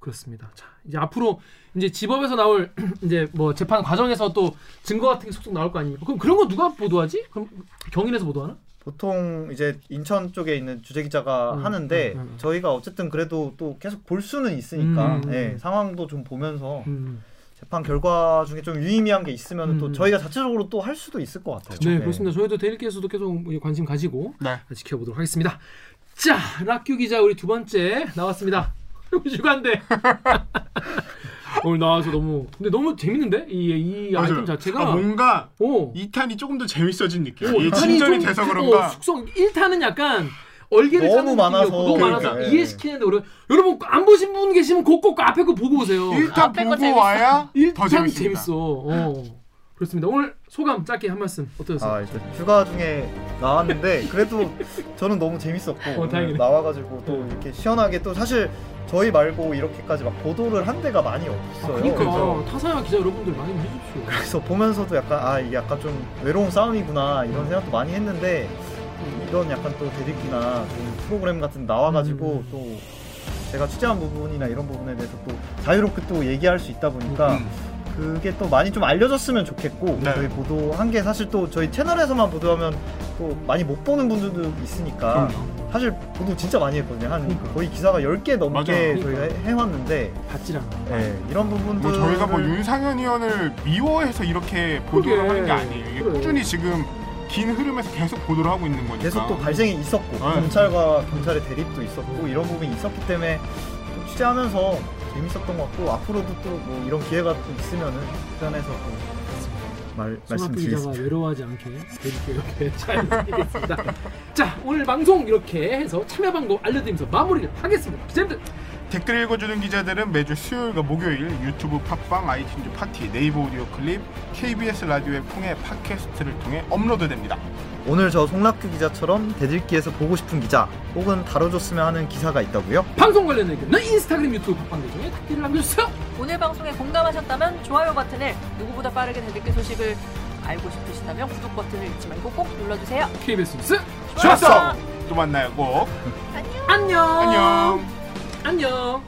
그렇습니다. 자 이제 앞으로 이제 지법에서 나올 이제 뭐 재판 과정에서 또 증거 같은 게 속속 나올 거 아닙니까? 그럼 그런 거 누가 보도하지? 그럼 경인에서 보도하나? 보통 이제 인천 쪽에 있는 주재 기자가 음, 하는데 음, 음. 저희가 어쨌든 그래도 또 계속 볼 수는 있으니까 음, 음, 예, 음. 상황도 좀 보면서 음. 재판 결과 중에 좀 유의미한 게 있으면 음. 또 저희가 자체적으로 또 할 수도 있을 것 같아요. 네, 그렇습니다. 저희도 데일리께서도 계속 관심 가지고 네. 지켜보도록 하겠습니다. 자, 락규 기자 우리 두 번째 나왔습니다. 주간대 오늘 나와서 너무 근데 너무 재밌는데 이, 이 아이템 맞아요. 자체가 아, 뭔가 오, 2탄이 조금 더 재밌어진 느낌. 오, 진전이 좀, 돼서 어, 그런가. 숙성 1탄은 약간 얼개를 너무 많아서. 너무 많아서 그러니까, 예. 이해시키는데 어려 여러분 안 보신 분 계시면 그 앞에 거 보고 오세요. 1탄 앞에 거 보고 재밌어. 와야 더 1탄 재밌습니다. 재밌어. 어. 그렇습니다. 오늘 소감 짧게 한 말씀 어떠셨어요? 아 이제 휴가 중에 나왔는데 그래도 저는 너무 재밌었고 어. 나와가지고 또 이렇게 시원하게 또 사실 저희 말고 이렇게까지 막 보도를 한 데가 많이 없어요. 그러니까 그래서, 타사야 기자 여러분들 많이 해주십시오. 그래서 보면서도 약간 아 이게 약간 좀 외로운 싸움이구나 이런 생각도 많이 했는데 이런 약간 또 대립기나 좀 프로그램 같은 데 나와가지고 음. 또 제가 취재한 부분이나 이런 부분에 대해서 또 자유롭게 또 얘기할 수 있다 보니까 음. 그게 또 많이 좀 알려졌으면 좋겠고 네. 저희 보도한 게 사실 또 저희 채널에서만 보도하면 또 많이 못 보는 분들도 있으니까 사실 보도 진짜 많이 했거든요 한 그러니까. 거의 기사가 10개 넘게 맞아요. 저희가. 해- 해왔는데 받질 않아. 네, 이런 부분들 뭐 저희가 뭐 윤상현 의원을 미워해서 이렇게 보도를 그게. 하는 게 아니에요. 이게 그래. 꾸준히 지금 긴 흐름에서 계속 보도를 하고 있는 거니까. 계속 또 발생이 있었고 네. 검찰과 경찰의 대립도 있었고 이런 부분이 있었기 때문에 좀 취재하면서 재밌었던 것 같고 앞으로도 또 뭐 이런 기회가 또 있으면은 편해서 또 말, 손학규 기자가 말씀드리겠습니다. 외로워하지 않게 이렇게 이렇게 잘 드리겠습니다. 자 오늘 방송 이렇게 해서 참여 방법 알려드리면서 마무리를 하겠습니다. 기자님들 댓글 읽어주는 기자들은 매주 수요일과 목요일 유튜브 팟빵, 아이튠즈 팟티, 네이버 오디오 클립, KBS 라디오 앱 통해 팟캐스트를 통해 업로드됩니다. 오늘 저 송락규 기자처럼 대들기에서 보고 싶은 기자 혹은 다뤄줬으면 하는 기사가 있다고요? 방송 관련 의견은 인스타그램 유튜브 팟빵 계정에 댓글을 남겨주세요. 오늘 방송에 공감하셨다면 좋아요 버튼을 누구보다 빠르게 대들기 소식을 알고 싶으시다면 구독 버튼을 잊지 말고 꼭 눌러주세요. KBS 뉴스 좋았어! 또 만나요 꼭. 안녕 안녕. 안녕.